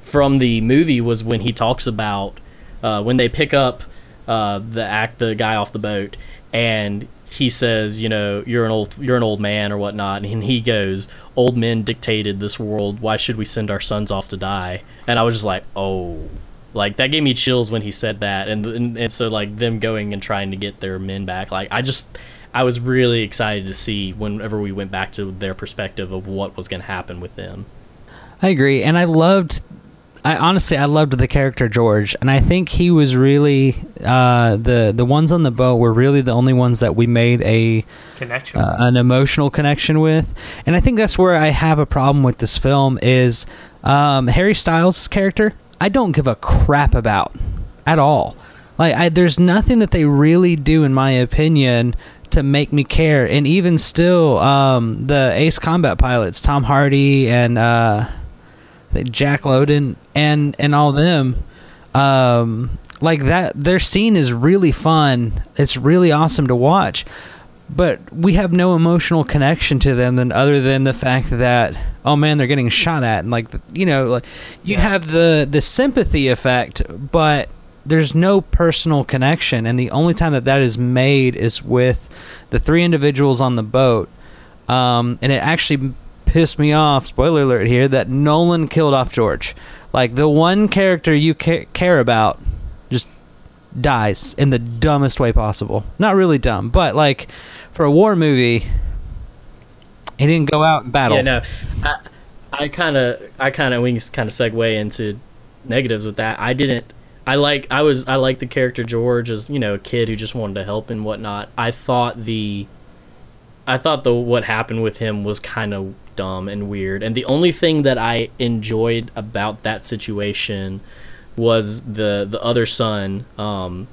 from the movie was when he talks about uh, when they pick up uh, the act the guy off the boat, and he says, you know, you're an old you're an old man or whatnot, and he goes, old men dictated this world. Why should we send our sons off to die? And I was just like, oh like that gave me chills when he said that, and, and and so like them going and trying to get their men back. Like I just I was really excited to see whenever we went back to their perspective of what was going to happen with them. I agree, and I loved. I honestly I loved the character George, and I think he was really uh, the the ones on the boat were really the only ones that we made a connection, uh, an emotional connection with, and I think that's where I have a problem with this film is um, Harry Styles' character. I don't give a crap about at all. Like I, there's nothing that they really do, in my opinion, to make me care. And even still, um, the Ace Combat pilots, Tom Hardy and uh, Jack Lowden, and and all them, um, like that. Their scene is really fun. It's really awesome to watch but we have no emotional connection to them than other than the fact that oh man they're getting shot at. And like you know like you yeah. have the the sympathy effect but there's no personal connection. And the only time that that is made is with the three individuals on the boat. Um, and it actually pissed me off spoiler alert here that nolan killed off george. Like the one character you ca- care about just dies in the dumbest way possible. Not really dumb but like for a war movie, he didn't go out and battle. Yeah, no, I kind of, I kind of, we kind of segue into negatives with that. I didn't. I like, I was, I like the character George as you know a kid who just wanted to help and whatnot. I thought the, I thought the what happened with him was kind of dumb and weird. And the only thing that I enjoyed about that situation was the the other son, um,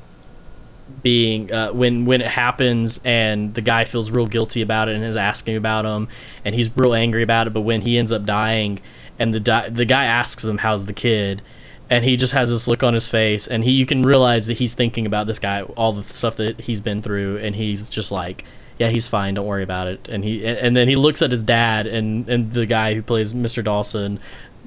being uh, when when it happens and the guy feels real guilty about it and is asking about him and he's real angry about it but when he ends up dying and the di- the guy asks him how's the kid and he just has this look on his face and he you can realize that he's thinking about this guy all the stuff that he's been through and he's just like yeah he's fine don't worry about it and he and then he looks at his dad and and the guy who plays Mr. Dawson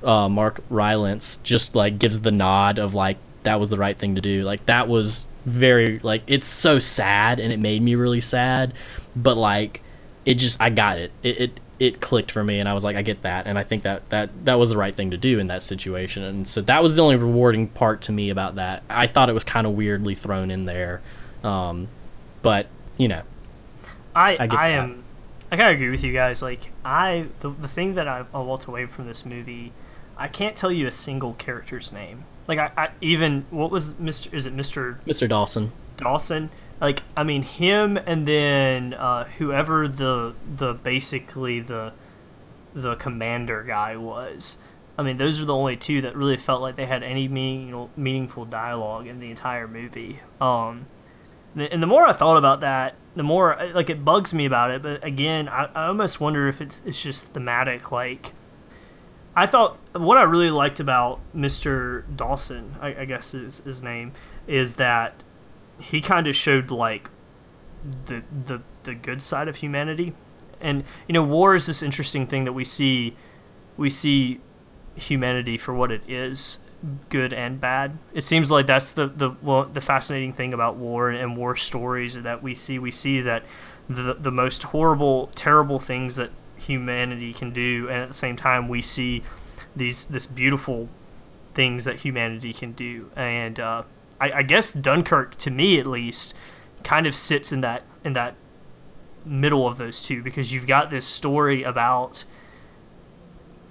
uh, Mark Rylance just like gives the nod of like that was the right thing to do. Like that was very like it's so sad and it made me really sad but like it just i got it. It it, it clicked for me and i was like i get that. And i think that that that was the right thing to do in that situation. And so that was the only rewarding part to me about that. I thought it was kind of weirdly thrown in there um but you know. I i, I am i kind of agree with you guys. Like i the, the thing that I, I walked away from this movie i can't tell you a single character's name like I, I even what was Mr. Is it Mr. Mr. Dawson? Dawson. Like I mean him and then uh, whoever the the basically the the commander guy was. I mean, those are the only two that really felt like they had any meaning, meaningful dialogue in the entire movie. Um, and the more I thought about that, the more like it bugs me about it. But again, I, I almost wonder if it's it's just thematic. Like, I thought what I really liked about Mister Dawson, I, I guess is his name, is that he kind of showed like the the the good side of humanity, and you know, war is this interesting thing that we see we see humanity for what it is good and bad. It seems like that's the the well, the fascinating thing about war and war stories that we see. We see that the the most horrible terrible things that humanity can do and at the same time we see these this beautiful things that humanity can do and uh, I, I guess Dunkirk to me at least kind of sits in that in that middle of those two because you've got this story about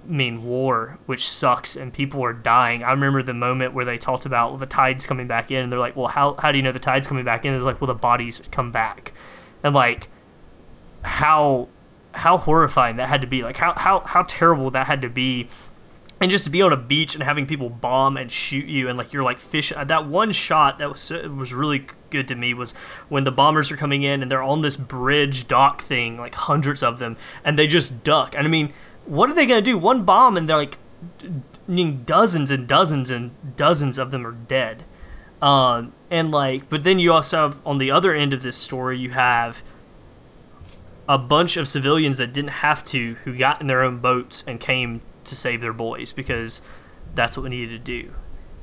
I mean war, which sucks, and people are dying. I remember the moment where they talked about well, the tide's coming back in, and they're like, "Well, how how do you know the tide's coming back in?" It's like, "Well, the bodies come back," and like how how horrifying that had to be, like how how how terrible that had to be. And just to be on a beach and having people bomb and shoot you, and like you're like fish. That one shot that was was really good to me was when the bombers are coming in and they're on this bridge dock thing, like hundreds of them, and they just duck. And I mean, what are they gonna do? One bomb and they're like, dozens and dozens and dozens of them are dead. Um, and like, but then you also have on the other end of this story, you have a bunch of civilians that didn't have to, who got in their own boats and came to save their boys because that's what we needed to do.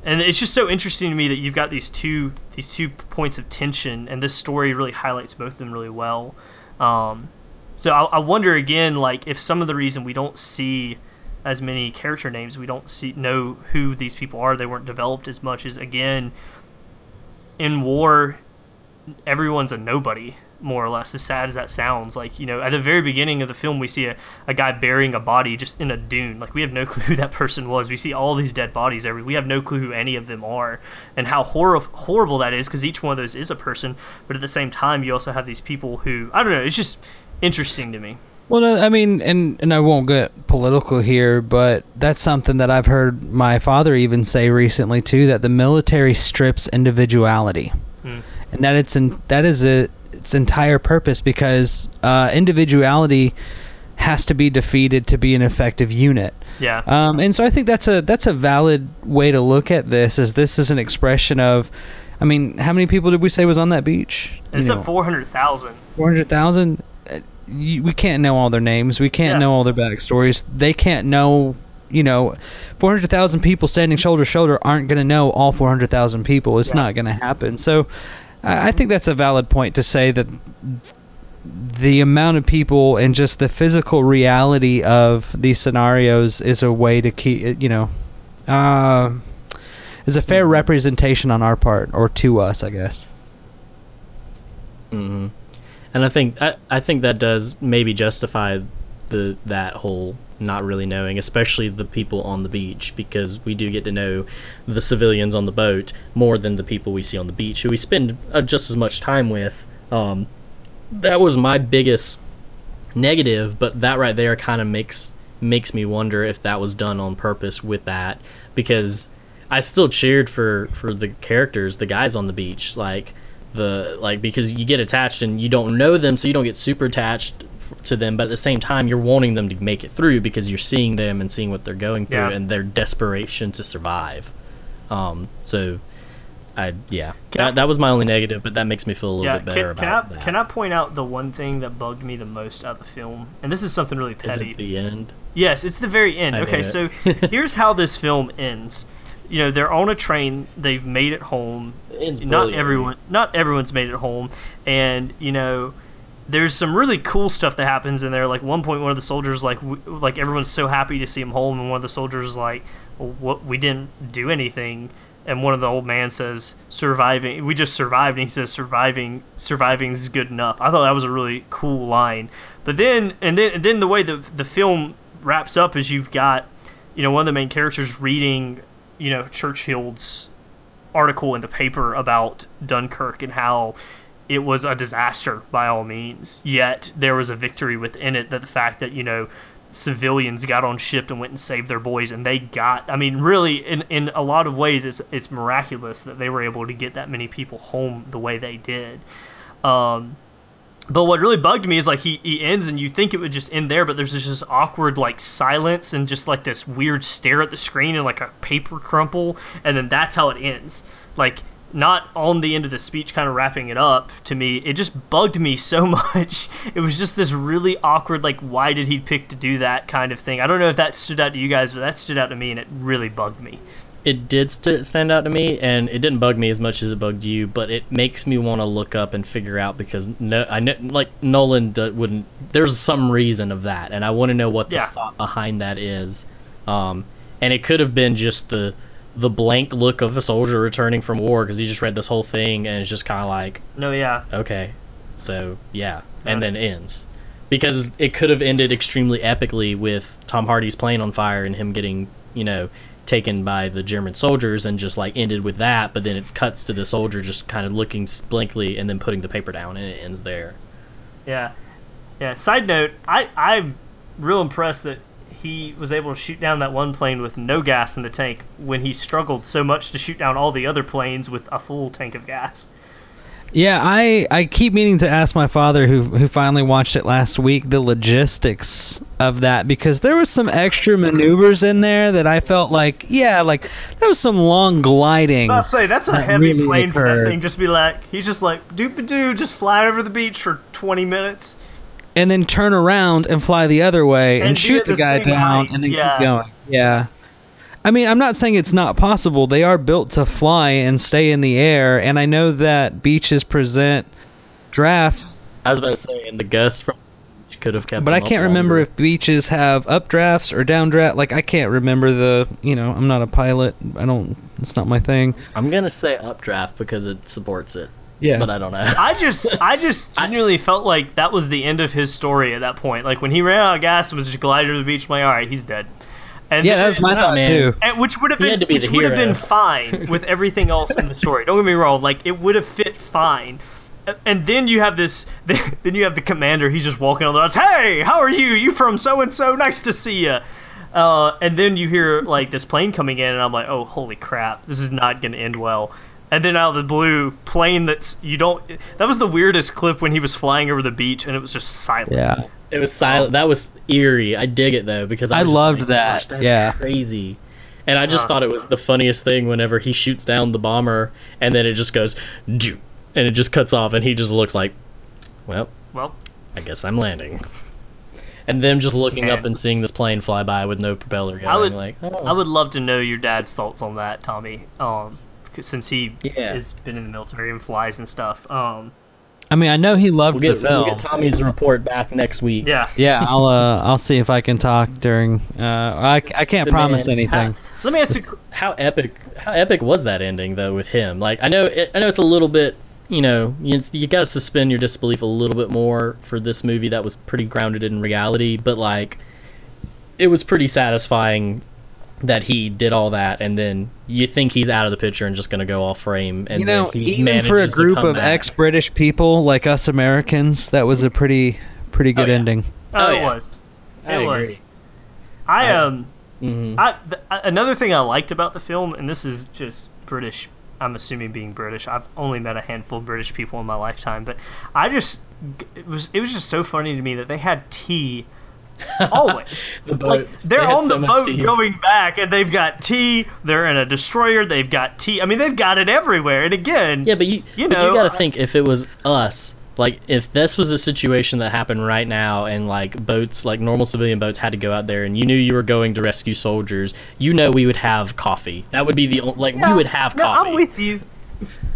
And it's just so interesting to me that you've got these two these two points of tension, and this story really highlights both of them really well. Um, so I, I wonder again, like if some of the reason we don't see as many character names, we don't see know who these people are. They weren't developed as much as again in war. Everyone's a nobody, more or less. As sad as that sounds, like you know, at the very beginning of the film, we see a, a guy burying a body just in a dune. Like we have no clue who that person was. We see all these dead bodies. Every we have no clue who any of them are, and how hor- horrible that is because each one of those is a person. But at the same time, you also have these people who I don't know. It's just interesting to me. Well, no, I mean, and and I won't get political here, but that's something that I've heard my father even say recently too. That the military strips individuality, hmm. and that it's in that is a, its entire purpose because uh, individuality has to be defeated to be an effective unit. Yeah. Um, and so I think that's a that's a valid way to look at this. Is this is an expression of, I mean, how many people did we say was on that beach? It's at four hundred thousand. Four hundred thousand we can't know all their names. We can't yeah. know all their backstories. They can't know, you know, 400,000 people standing shoulder to shoulder aren't going to know all 400,000 people. It's yeah. not going to happen. So I think that's a valid point to say that the amount of people and just the physical reality of these scenarios is a way to keep, you know, uh, is a fair mm-hmm. representation on our part or to us, I guess. Mm-hmm and I think I, I think that does maybe justify the that whole not really knowing, especially the people on the beach, because we do get to know the civilians on the boat more than the people we see on the beach, who we spend uh, just as much time with. Um, that was my biggest negative, but that right there kind of makes makes me wonder if that was done on purpose with that, because I still cheered for for the characters, the guys on the beach, like the like because you get attached and you don't know them so you don't get super attached to them but at the same time you're wanting them to make it through because you're seeing them and seeing what they're going through yeah. and their desperation to survive. Um so I yeah. That, I, that was my only negative but that makes me feel a little yeah, bit better can, about I, that. Can I point out the one thing that bugged me the most out of the film? And this is something really petty. is the end? Yes it's the very end. I okay so here's how this film ends. You know they're on a train. They've made it home. Not everyone not everyone's made it home. And you know there's some really cool stuff that happens in there. Like one point one of the soldiers like like everyone's so happy to see him home and one of the soldiers is like what we didn't do anything. And one of the old man says surviving we just survived and he says surviving surviving is good enough. I thought that was a really cool line. But then and then and then the way the the film wraps up is you've got you know one of the main characters reading you know Churchill's article in the paper about Dunkirk and how it was a disaster by all means. Yet there was a victory within it. That the fact that you know civilians got on ship and went and saved their boys and they got I mean really in in a lot of ways it's it's miraculous that they were able to get that many people home the way they did. Um but what really bugged me is like he, he ends and you think it would just end there, but there's just this awkward like silence and just like this weird stare at the screen and like a paper crumple, and then that's how it ends. Like not on the end of the speech kind of wrapping it up to me it just bugged me so much it was just this really awkward like why did he pick to do that kind of thing i don't know if that stood out to you guys but that stood out to me and it really bugged me it did st- stand out to me, and it didn't bug me as much as it bugged you. But it makes me want to look up and figure out because no, I know like Nolan d- wouldn't. There's some reason of that, and I want to know what the Yeah. thought behind that is. Um, and it could have been just the the blank look of a soldier returning from war because he just read this whole thing and it's just kind of like no yeah okay, so yeah, and Right. then ends. Because it could have ended extremely epically with Tom Hardy's plane on fire and him getting, you know, taken by the German soldiers and just like ended with that, but then it cuts to the soldier just kind of looking blankly and then putting the paper down and it ends there. Yeah, yeah. Side note, I I'm real impressed that he was able to shoot down that one plane with no gas in the tank when he struggled so much to shoot down all the other planes with a full tank of gas. Yeah, I, I keep meaning to ask my father, who who finally watched it last week, the logistics of that because there was some extra maneuvers in there that I felt like, yeah, like there was some long gliding. I'll say that's a That heavy really plane for that thing. Just be like, he's just like doop doo, just fly over the beach for twenty minutes. And then turn around and fly the other way and, And shoot the guy down height. and then Yeah. keep going. Yeah. I mean, I'm not saying it's not possible. They are built to fly and stay in the air, and I know that beaches present drafts, I was about to say, and the gust from could have kept but I can't remember if beaches have updrafts or downdraft. Like I can't remember the, you know, I'm not a pilot. I don't it's not my thing. I'm gonna say updraft because it supports it, Yeah. but I don't know. I just, I just genuinely felt like that was the end of his story at that point. Like when he ran out of gas and was just gliding to the beach, I'm like, all right, he's dead. And yeah, then- that was my Nah, thought man. too. And which would have been be which would have been fine with everything else in the story. Don't get me wrong; like it would have fit fine. And then you have this. Then you have the commander. He's just walking on the roads. Hey, how are you? You from so and so? Nice to see you. Uh, and then you hear like this plane coming in, and I'm like, oh, holy crap! This is not going to end well. And then out of the blue, plane that's you don't. That was the weirdest clip when he was flying over the beach, and it was just silent. Yeah. It was silent. That was eerie. I dig it though because I, I loved like, that. That's Yeah. crazy. And I just Uh. thought it was the funniest thing whenever he shoots down the bomber and then it just goes, "Doo," and it just cuts off, and he just looks like, well, Well, I guess I'm landing. And them just looking up and seeing this plane fly by with no propeller going, I would, like, oh. I would love to know your dad's thoughts on that, Tommy. Um, 'cause since he Yeah. has been in the military and flies and stuff. Um, I mean, I know he loved we'll get, the film. we'll get Tommy's report back next week. yeah. yeah, I'll uh, I'll see if I can talk during. Uh, I, I can't The promise man- anything. Let me ask you. how epic how epic was that ending though with him like i know it, i know it's a little bit you know you, you got to suspend your disbelief a little bit more for this movie that was pretty grounded in reality but like it was pretty satisfying that he did all that and then you think he's out of the picture and just going to go off frame and you know, then he even for a group of ex-British people like us Americans, that was a pretty pretty good yeah. ending. Oh, Oh, it was. It I agree. was. I um. Mhm. I th- another thing I liked about the film, and this is just British. I'm assuming being British. I've only met a handful of British people in my lifetime, but I just it was it was just so funny to me that they had tea always. The boat. Like, they're They on so the boat tea. going back, and they've got tea. They're in a destroyer. They've got tea. I mean, they've got it everywhere. And again, Yeah, but you You know, you got to think if it was us, like if this was a situation that happened right now, and like boats, like normal civilian boats, had to go out there, and you knew you were going to rescue soldiers, you know we would have coffee. That would be the like we would have no, coffee. I'm with you.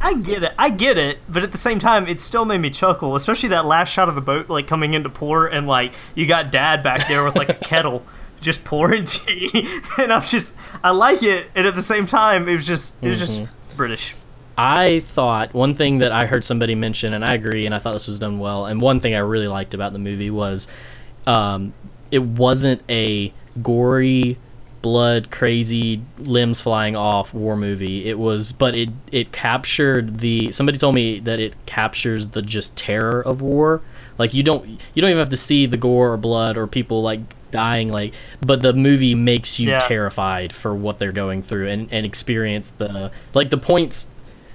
I get it. I get it. But at the same time, it still made me chuckle, especially that last shot of the boat like coming into port, and like you got Dad back there with like a kettle. Just pouring tea, and I'm just, I like it, and at the same time, it was just, it was just Mm-hmm. British. I thought one thing that I heard somebody mention, and I agree, and I thought this was done well. And one thing I really liked about the movie was, um, it wasn't a gory, blood, crazy, limbs flying off war movie. It was, but it it captured the. Somebody told me that it captures the just terror of war. Like you don't you don't even have to see the gore or blood or people like dying like but the movie makes you Yeah. terrified for what they're going through and, and experience the like the points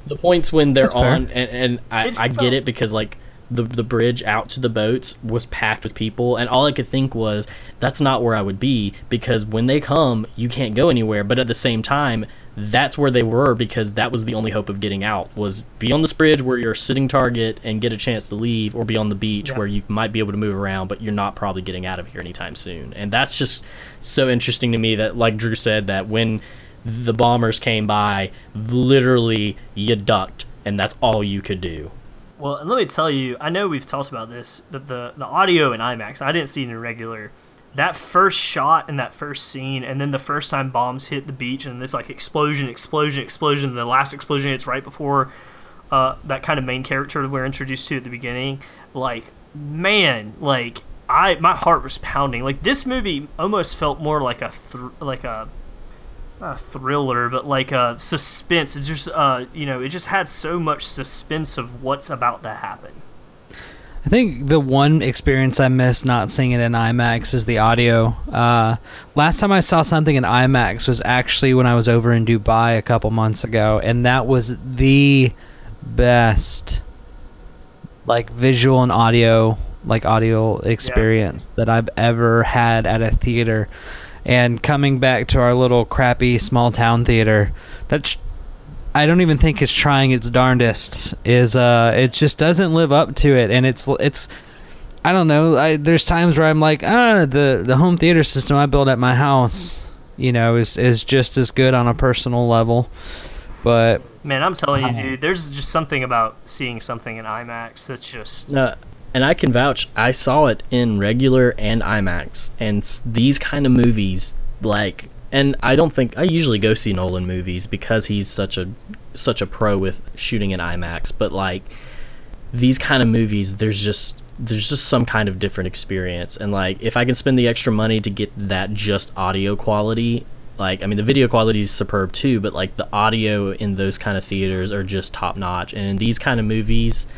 the points when they're That's fair. on and, and I, I get it because like the the bridge out to the boats was packed with people and all I could think was that's not where I would be because when they come you can't go anywhere. But at the same time that's where they were because that was the only hope of getting out was be on this bridge where you're a sitting target and get a chance to leave or be on the beach Yeah. where you might be able to move around but you're not probably getting out of here anytime soon. And that's just so interesting to me that like Drew said that when the bombers came by literally you ducked and that's all you could do Well, and let me tell you, I know we've talked about this, but the the audio in IMAX, I didn't see it in regular. That first shot and that first scene, and then the first time bombs hit the beach, and this like explosion, explosion, explosion. And the last explosion hits right before uh, that kind of main character we're introduced to at the beginning. Like, man, like I my heart was pounding. Like this movie almost felt more like a like a not a thriller, but like a suspense. It just, uh, you know, it just had so much suspense of what's about to happen. I think the one experience I missed not seeing it in IMAX is the audio. Uh, last time I saw something in IMAX was actually when I was over in Dubai a couple months ago, and that was the best, like visual and audio, like audio experience that I've ever had at a theater. And coming back to our little crappy small town theater, that's I don't even think it's trying its darndest. Is uh, it just doesn't live up to it, and it's it's. I don't know. I, there's times where I'm like, ah, the the home theater system I built at my house, you know, is is just as good on a personal level, but Man, I'm telling Uh-huh. you, dude, there's just something about seeing something in IMAX that's just. No, and I can vouch. I saw it in regular and IMAX, and these kind of movies, like, and I don't think I usually go see Nolan movies because he's such a such a pro with shooting in IMAX. But like, these kind of movies, there's just there's just some kind of different experience, and like, if I can spend the extra money to get that just audio quality. Like I mean, the video quality is superb too, but like the audio in those kind of theaters are just top notch. And in these kind of movies,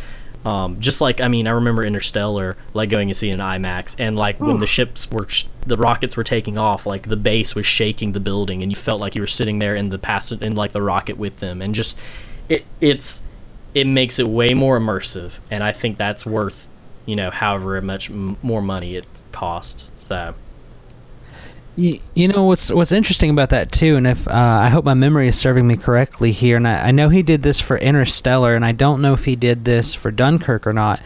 um, just like I mean, I remember Interstellar, like going to see it in IMAX, and like when the ships were, sh- the rockets were taking off, like the bass was shaking the building, and you felt like you were sitting there in the pass in like the rocket with them, and just it it's it makes it way more immersive, and I think that's worth you know however much m- more money it costs. So You, you know what's what's interesting about that too, and if uh, I hope my memory is serving me correctly here, and I, I know he did this for Interstellar, and I don't know if he did this for Dunkirk or not.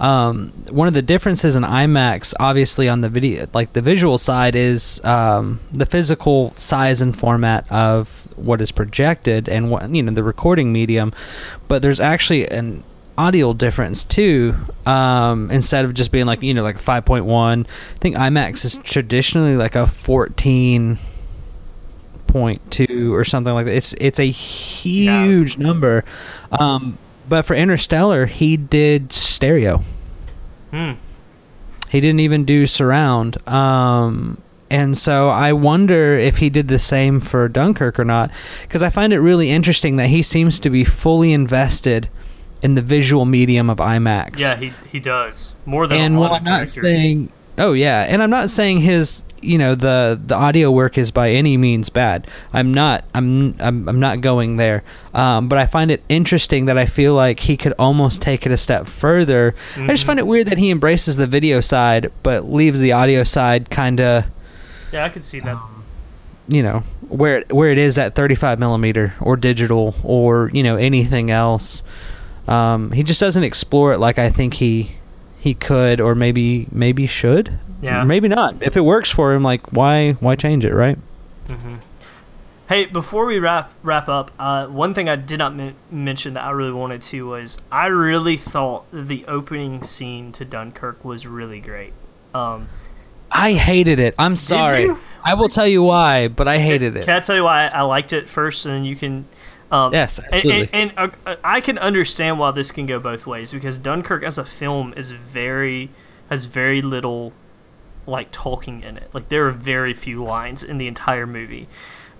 Um, one of the differences in IMAX, obviously on the video, like the visual side, is um, the physical size and format of what is projected and what you know the recording medium, but there's actually an audio difference too. Um, instead of just being like you know like 5.1, I think IMAX is traditionally like a 14 point two or something like that. It's it's a huge number. Um, but for Interstellar, he did stereo. Hmm. He didn't even do surround. Um, and so I wonder if he did the same for Dunkirk or not, because I find it really interesting that he seems to be fully invested in the visual medium of IMAX Yeah, he, he does. More than and a lot while of I'm not saying, oh yeah, and I'm not saying his, you know, the the audio work is by any means bad. I'm not. I'm I'm, I'm not going there. Um, but I find it interesting that I feel like he could almost take it a step further. I just Mhm. find it weird that he embraces the video side but leaves the audio side kind of, Yeah, I could see that. you know, where where it is at 35 millimeter or digital or you know anything else. Um, he just doesn't explore it like I think he he could or maybe maybe should. Yeah. Maybe not. If it works for him, like why why change it, right? hmm Hey, before we wrap wrap up, uh, one thing I did not men- mention that I really wanted to was I really thought the opening scene to Dunkirk was really great. Um, I hated it. I'm sorry. I will tell you why, but I hated it. Can I tell you why I liked it first, and then you can. Um, Yes, and- absolutely. And, and, uh, I can understand why this can go both ways because Dunkirk as a film is very has very little like talking in it. Like there are very few lines in the entire movie,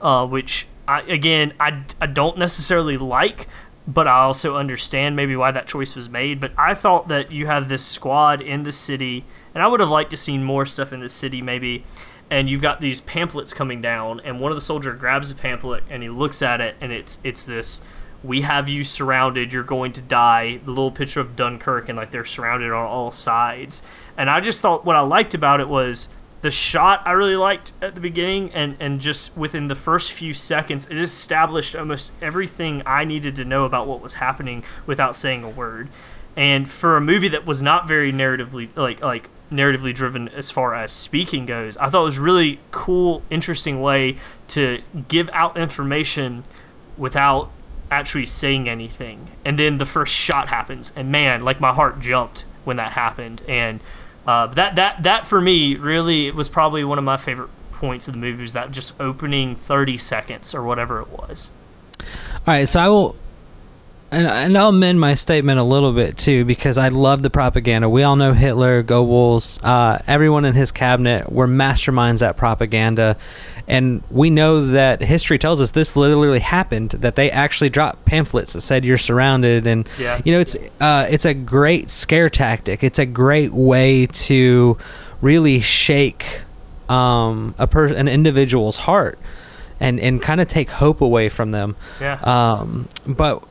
uh, which I, again I, I don't necessarily like, but I also understand maybe why that choice was made. But I thought that you have this squad in the city, and I would have liked to seen more stuff in the city maybe. And you've got these pamphlets coming down, and one of the soldier grabs a pamphlet and he looks at it, and it's it's this we have you surrounded. You're going to die. The little picture of dunkirk and like they're surrounded on all sides. And i just thought what i liked about it was the shot i really liked at the beginning and and just within the first few seconds it established almost everything i needed to know about what was happening without saying a word. And for a movie that was not very narratively like like narratively driven as far as speaking goes i thought it was really cool interesting way to give out information without actually saying anything. And then the first shot happens, and man, like my heart jumped when that happened. And uh, that that that for me really was probably one of my favorite points of the movie was that just opening 30 seconds or whatever it was. All right, so I will and, and I'll amend my statement a little bit too because I love the propaganda. We all know Hitler, Goebbels, uh, everyone in his cabinet were masterminds at propaganda, and we know that history tells us this literally happened. That they actually dropped pamphlets that said you're surrounded, and Yeah. you know it's uh, it's a great scare tactic. It's a great way to really shake um, a per- an individual's heart and and kind of take hope away from them. Yeah. Um, but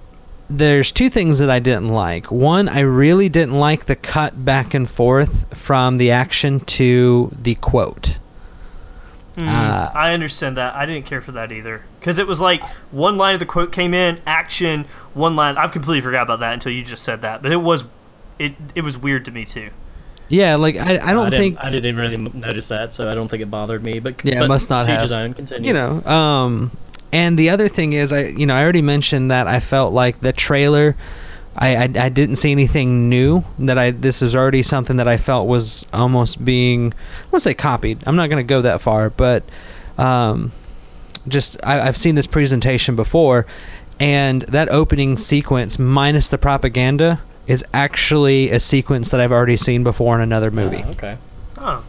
there's two things that I didn't like. One, I really didn't like the cut back and forth from the action to the quote. Mm, uh, I understand that. I didn't care for that either because it was like one line of the quote came in, action, one line. I've completely forgot about that until you just said that, but it was it it was weird to me too. Yeah, like I, I don't I think I didn't really notice that, so I don't think it bothered me. But Yeah, it but must not have. his own. Continue. you know. Um, and the other thing is, I you know I already mentioned that I felt like the trailer. I, I, I didn't see anything new that I this is already something that I felt was almost being I won't say copied I'm not going to go that far but um, just I, I've seen this presentation before and that opening sequence minus the propaganda is actually a sequence that I've already seen before in another movie Ah, okay. Oh,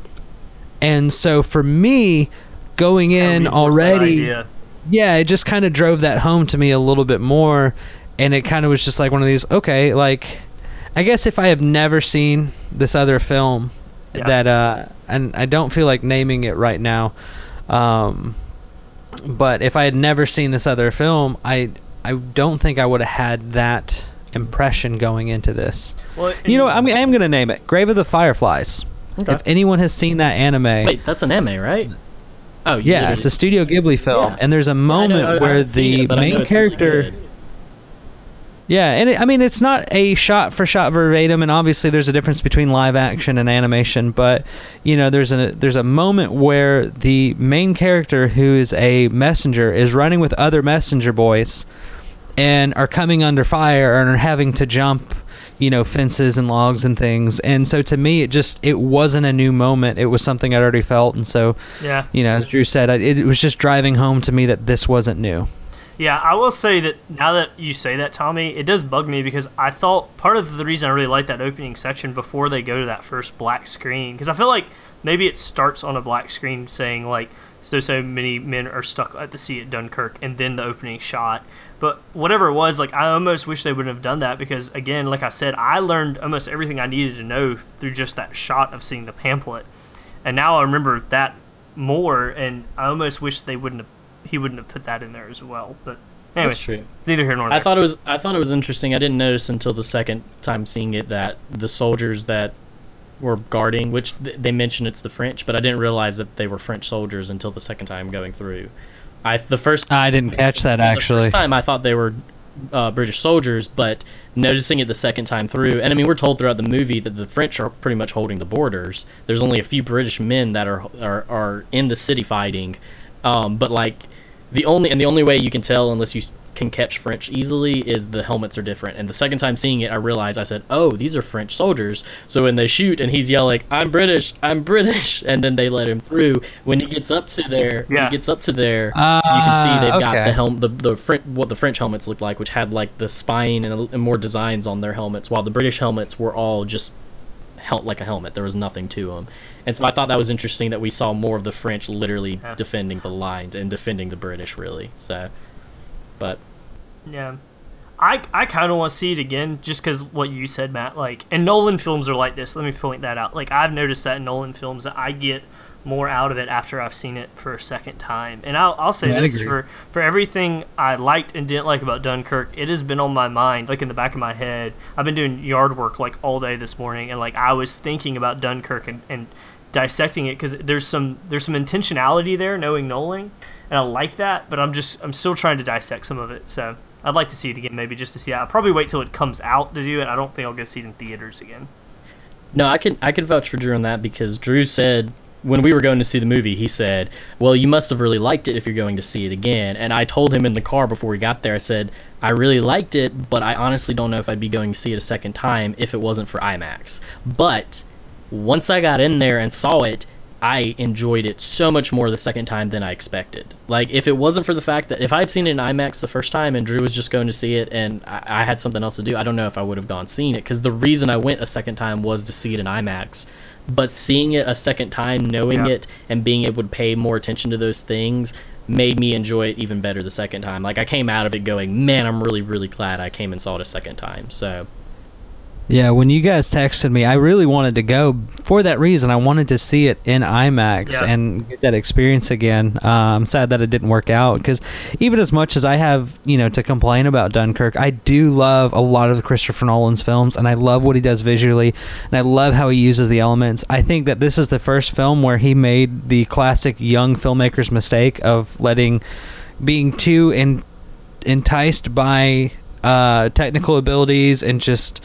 and so for me going kinda in already yeah, it just kind of drove that home to me a little bit more. And it kind of was just like one of these, okay, like, I guess if I have never seen this other film, Yeah. that, uh, and I don't feel like naming it right now, um, but if I had never seen this other film, I, I don't think I would have had that impression going into this. Well, You know, I mean, I am going to name it Grave of the Fireflies. Okay. If anyone has seen that anime, Wait, that's an anime, right? Oh, yeah, it's a Studio Ghibli film, Yeah. and there's a moment I- I where the it, know main it's really character, yeah, and it, I mean it's not a shot for shot verbatim, and obviously there's a difference between live action and animation, but you know there's a there's a moment where the main character who is a messenger is running with other messenger boys, and are coming under fire and are having to jump you know fences and logs and things and so to me it just it wasn't a new moment it was something i'd already felt and so yeah. you know, as Drew said, I- it, it was just driving home to me that this wasn't new. Yeah, I will say that now that you say that, Tommy, it does bug me because I thought part of the reason I really like that opening section before they go to that first black screen, because I feel like maybe it starts on a black screen saying, like, so so many men are stuck at the sea at Dunkirk, and then the opening shot. But whatever it was, like, I almost wish they wouldn't have done that because, again, like I said, I learned almost everything I needed to know through just that shot of seeing the pamphlet. And now I remember that more, and I almost wish they wouldn't have he wouldn't have put that in there as well. But anyways, neither here nor there. I thought it was I thought it was interesting. I didn't notice until the second time seeing it that the soldiers that were guarding, which th- they mentioned it's the French, but I didn't realize that they were French soldiers until the second time going through. I the first I didn't catch that the actually. first time I thought they were uh, British soldiers, but noticing it the second time through, and I mean we're told throughout the movie that the French are pretty much holding the borders. There's only a few British men that are are, are in the city fighting, um, but like the only and the only way you can tell unless you can catch French easily is the helmets are different. And the second time seeing it, I realized I said, "Oh, these are French soldiers." So when they shoot and he's yelling, "I'm British, I'm British," and then they let him through. When he gets up to there, when Yeah. he gets up to there, you can see Ah, they've got the helm, the the French, what the French helmets looked like, which had like the spine and, and more designs on their helmets, while the British helmets were all just hel- like a helmet. There was nothing to them. and so I thought that was interesting that we saw more of the French literally Yeah. defending the lines and defending the British really. So, but Yeah. I, I kind of want to see it again just because what you said, Matt. Like, and Nolan films are like this. Let me point that out. Like, I've noticed that in Nolan films that I get more out of it after I've seen it for a second time. And I'll, I'll say Yeah, this for for everything I liked and didn't like about Dunkirk, it has been on my mind, like in the back of my head. I've been doing yard work like all day this morning, and like I was thinking about Dunkirk and, and dissecting it because there's some there's some intentionality there, knowing Nolan, and I like that. But I'm just I'm still trying to dissect some of it. So I'd like to see it again, maybe just to see. I'll probably wait till it comes out to do it. I don't think I'll go see it in theaters again. No, I can I can vouch for Drew on that because Drew said when we were going to see the movie, he said, "Well, you must have really liked it if you're going to see it again." And I told him in the car before we got there, I said, "I really liked it, but I honestly don't know if I'd be going to see it a second time if it wasn't for IMAX." But once I got in there and saw it, I enjoyed it so much more the second time than I expected. Like, if it wasn't for the fact that if I had seen it in IMAX the first time and Drew was just going to see it and I, I had something else to do, I don't know if I would have gone seen it. Because the reason I went a second time was to see it in IMAX. But seeing it a second time, knowing Yeah. it, and being able to pay more attention to those things made me enjoy it even better the second time. Like, I came out of it going, man, I'm really, really glad I came and saw it a second time. So, Yeah, when you guys texted me, I really wanted to go for that reason. I wanted to see it in IMAX Yeah. and get that experience again. Uh, I'm sad that it didn't work out because even as much as I have, you know, to complain about Dunkirk, I do love a lot of Christopher Nolan's films, and I love what he does visually, and I love how he uses the elements. I think that this is the first film where he made the classic young filmmaker's mistake of letting being too in, enticed by uh, technical abilities and just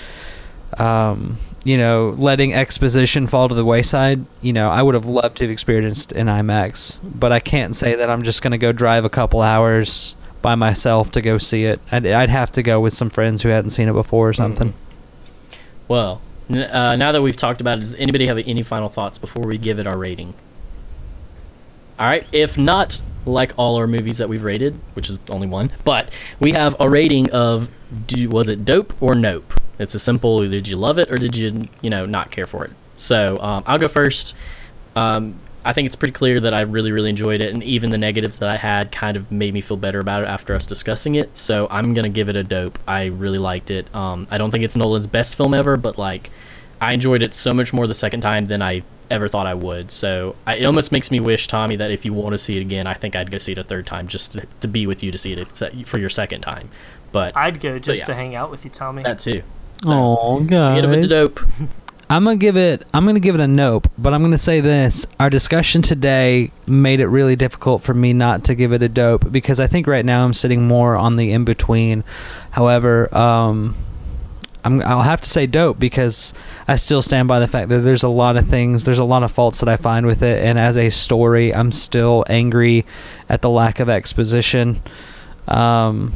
um, you know, letting exposition fall to the wayside. You know, I would have loved to have experienced in IMAX, but I can't say that I'm just going to go drive a couple hours by myself to go see it. I'd, I'd have to go with some friends who hadn't seen it before or something. well, uh, now that we've talked about it, does anybody have any final thoughts before we give it our rating? All right. If not, like all our movies that we've rated, which is only one, but we have a rating of do, was it dope or nope? It's a simple did you love it or did you you know not care for it? So um, I'll go first. Um, I think it's pretty clear that I really really enjoyed it, and even the negatives that I had kind of made me feel better about it after us discussing it. So I'm gonna give it a dope. I really liked it. Um, I don't think it's Nolan's best film ever, but like I enjoyed it so much more the second time than I ever thought I would. So I, it almost makes me wish, Tommy, that if you want to see it again, I think I'd go see it a third time just to, to be with you to see it for your second time. But I'd go just yeah. to hang out with you, Tommy. that too. So, Oh get him a god! dope. I'm gonna give it. I'm gonna give it a nope. But I'm gonna say this: our discussion today made it really difficult for me not to give it a dope because I think right now I'm sitting more on the in between. However, um, I'm, I'll have to say dope because I still stand by the fact that there's a lot of things, there's a lot of faults that I find with it, and as a story, I'm still angry at the lack of exposition. Um,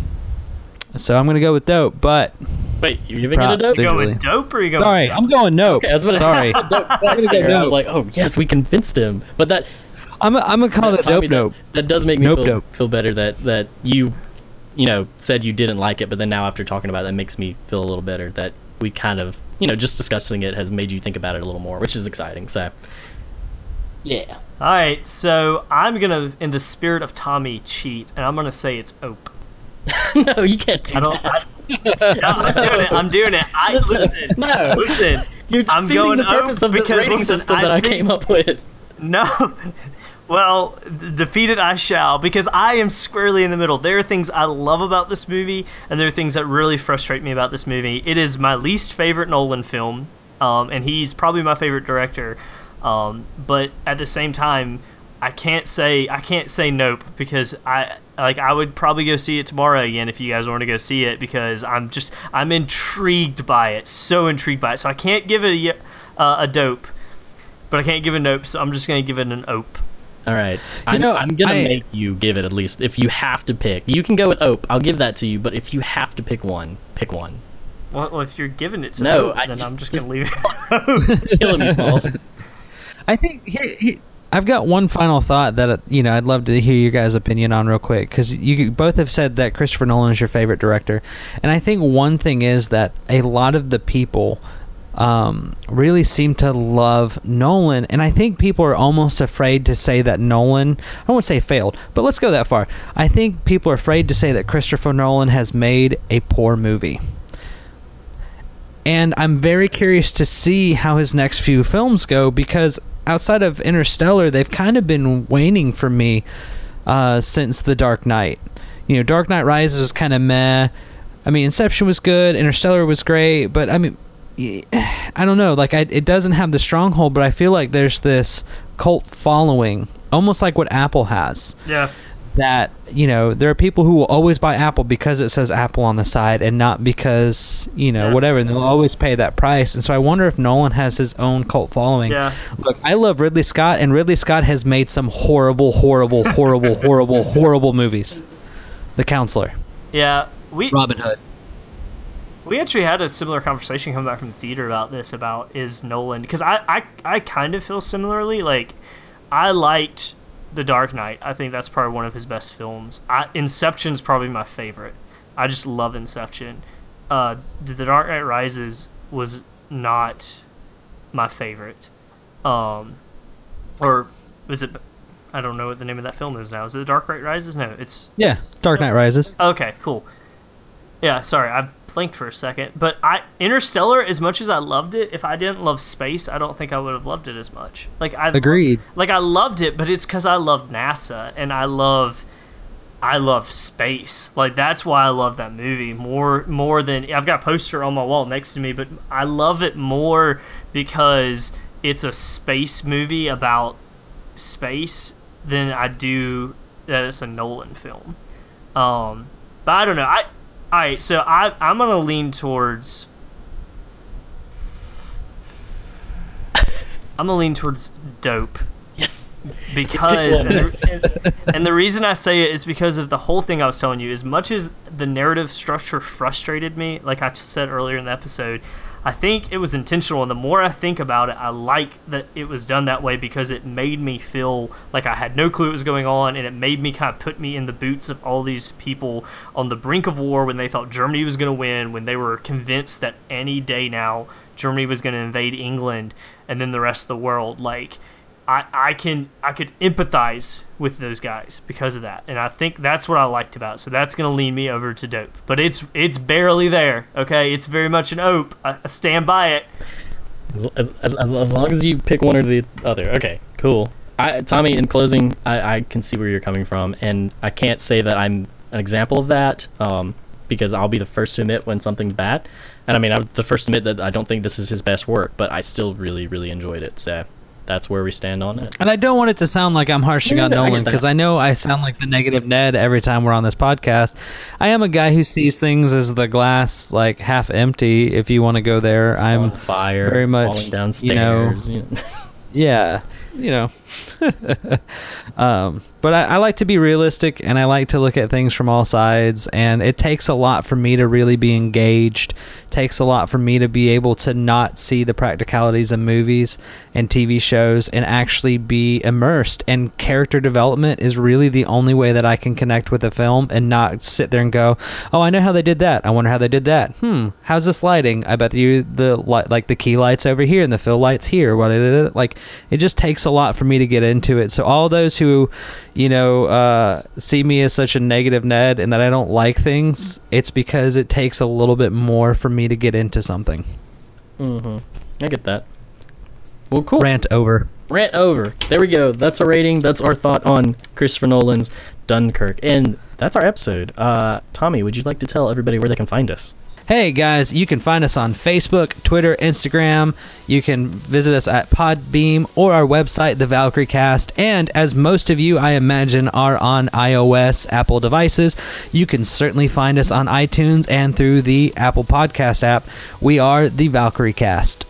so I'm gonna go with dope, but Wait, you're giving Props, it a dope? you visually. going dope or you going? sorry, I'm going nope. Okay, I was gonna- sorry, Dope twice there. I was like, oh yes, we convinced him. But that I'm I'm gonna call it a Tommy, dope nope. That, that does make me Nope, feel, dope. feel better that that you, you know, said you didn't like it, but then now after talking about it, that makes me feel a little better that we kind of, you know, just discussing it has made you think about it a little more, which is exciting. So, yeah. All right, so I'm gonna, in the spirit of Tommy, cheat, and I'm gonna say it's ope. no, you can't do I don't. that. I, no, I'm doing it. I'm doing it. I listen. No. listen. You're I'm going the purpose ope of this rating listen, system I that I think- came up with. No. Well, defeated I shall, because I am squarely in the middle. There are things I love about this movie, and there are things that really frustrate me about this movie. It is my least favorite Nolan film, um, and he's probably my favorite director. Um, but at the same time, I can't say I can't say nope because I like I would probably go see it tomorrow again if you guys want to go see it because I'm just I'm intrigued by it, so intrigued by it. So I can't give it a uh, a dope, but I can't give a nope. So I'm just gonna give it an ope. All right. I'm, know, I'm going to I- make you give it at least. If you have to pick, you can go with Ope. I'll give that to you. But if you have to pick one, pick one. Well, well if you're giving it to No, Ope, I then just- I'm just, just- gonna leave it. Killing me, Smalls. I think here, here I've got one final thought that uh, you know I'd love to hear your guys' opinion on real quick because you both have said that Christopher Nolan is your favorite director, and I think one thing is that a lot of the people um, really seem to love Nolan, and I think people are almost afraid to say that Nolan. I to say failed, but let's go that far. I think people are afraid to say that Christopher Nolan has made a poor movie. And I'm very curious to see how his next few films go because outside of Interstellar, they've kind of been waning for me uh, since The Dark Knight. You know, Dark Knight Rises was kind of meh. I mean, Inception was good, Interstellar was great, but I mean, I don't know. Like, I, it doesn't have the stronghold, but I feel like there's this cult following, almost like what Apple has. Yeah. That you know, there are people who will always buy Apple because it says Apple on the side, and not because you know Yeah. whatever. And they'll always pay that price. And so I wonder if Nolan has his own cult following. Yeah. Look, I love Ridley Scott, and Ridley Scott has made some horrible, horrible, horrible, horrible, horrible movies. The Counselor, Yeah. We Robin Hood. We actually had a similar conversation coming back from the theater about this about is Nolan because I, I I kind of feel similarly like I liked The Dark Knight. I think that's probably one of his best films. I, Inception's probably my favorite. I just love Inception. Uh, The Dark Knight Rises was not my favorite. Um, or was it? I don't know what the name of that film is now. Is it The Dark Knight Rises? No, it's Yeah, Dark Knight Rises. Okay, cool. Yeah, sorry, I blinked for a second. But I Interstellar, as much as I loved it, if I didn't love space, I don't think I would have loved it as much. Like I Agreed. Like I loved it, but it's because I love NASA and I love I love space. Like that's why I love that movie more more than I've got a poster on my wall next to me, but I love it more because it's a space movie about space than I do that it's a Nolan film. Um, but I don't know. I all right. So I I'm gonna lean towards. I'm gonna lean towards dope Yes. because and the, and the reason I say it is because of the whole thing I was telling you. As much as the narrative structure frustrated me, like I said earlier in the episode, I think it was intentional. And the more I think about it, I like that it was done that way because it made me feel like I had no clue what was going on, and it made me kind of put me in the boots of all these people on the brink of war when they thought Germany was going to win, when they were convinced that any day now Germany was going to invade England and then the rest of the world. Like I, I can I could empathize with those guys because of that, and I think that's what I liked about. It. So that's gonna lean me over to dope, but it's it's barely there. Okay, it's very much an ope. I, I stand by it. As, as, as, as long as you pick one or the other. Okay, cool. I, Tommy, in closing, I, I can see where you're coming from, and I can't say that I'm an example of that um, because I'll be the first to admit when something's bad. And I mean, I'm the first to admit that I don't think this is his best work, but I still really, really enjoyed it. So that's where we stand on it. And I don't want it to sound like I'm harshing No, on no, Nolan because I know I sound like the negative Ned every time we're on this podcast. I am a guy who sees things as the glass like half empty. If you want to go there, I'm on fire, very much, falling down you know, stairs. you know. yeah, you know. um, but I, I like to be realistic and I like to look at things from all sides. And it takes a lot for me to really be engaged. takes a lot for me to be able to not see the practicalities of movies and TV shows and actually be immersed. And character development is really the only way that I can connect with a film and not sit there and go, "Oh, I know how they did that. I wonder how they did that. Hmm, how's this lighting? I bet you the like the key lights over here and the fill lights here. What like it just takes a lot for me to get into it. So all those who, you know, uh, see me as such a negative Ned and that I don't like things, it's because it takes a little bit more for me to get into something. hmm I get that. Well, cool. Rant over. Rant over. There we go. That's our rating. That's our thought on Christopher Nolan's Dunkirk. And that's our episode. Uh, Tommy, would you like to tell everybody where they can find us? Hey guys, you can find us on Facebook, Twitter, Instagram. You can visit us at Podbean or our website, The Valkyrie Cast. And as most of you, I imagine, are on iOS, Apple devices, you can certainly find us on iTunes and through the Apple Podcast app. We are The Valkyrie Cast.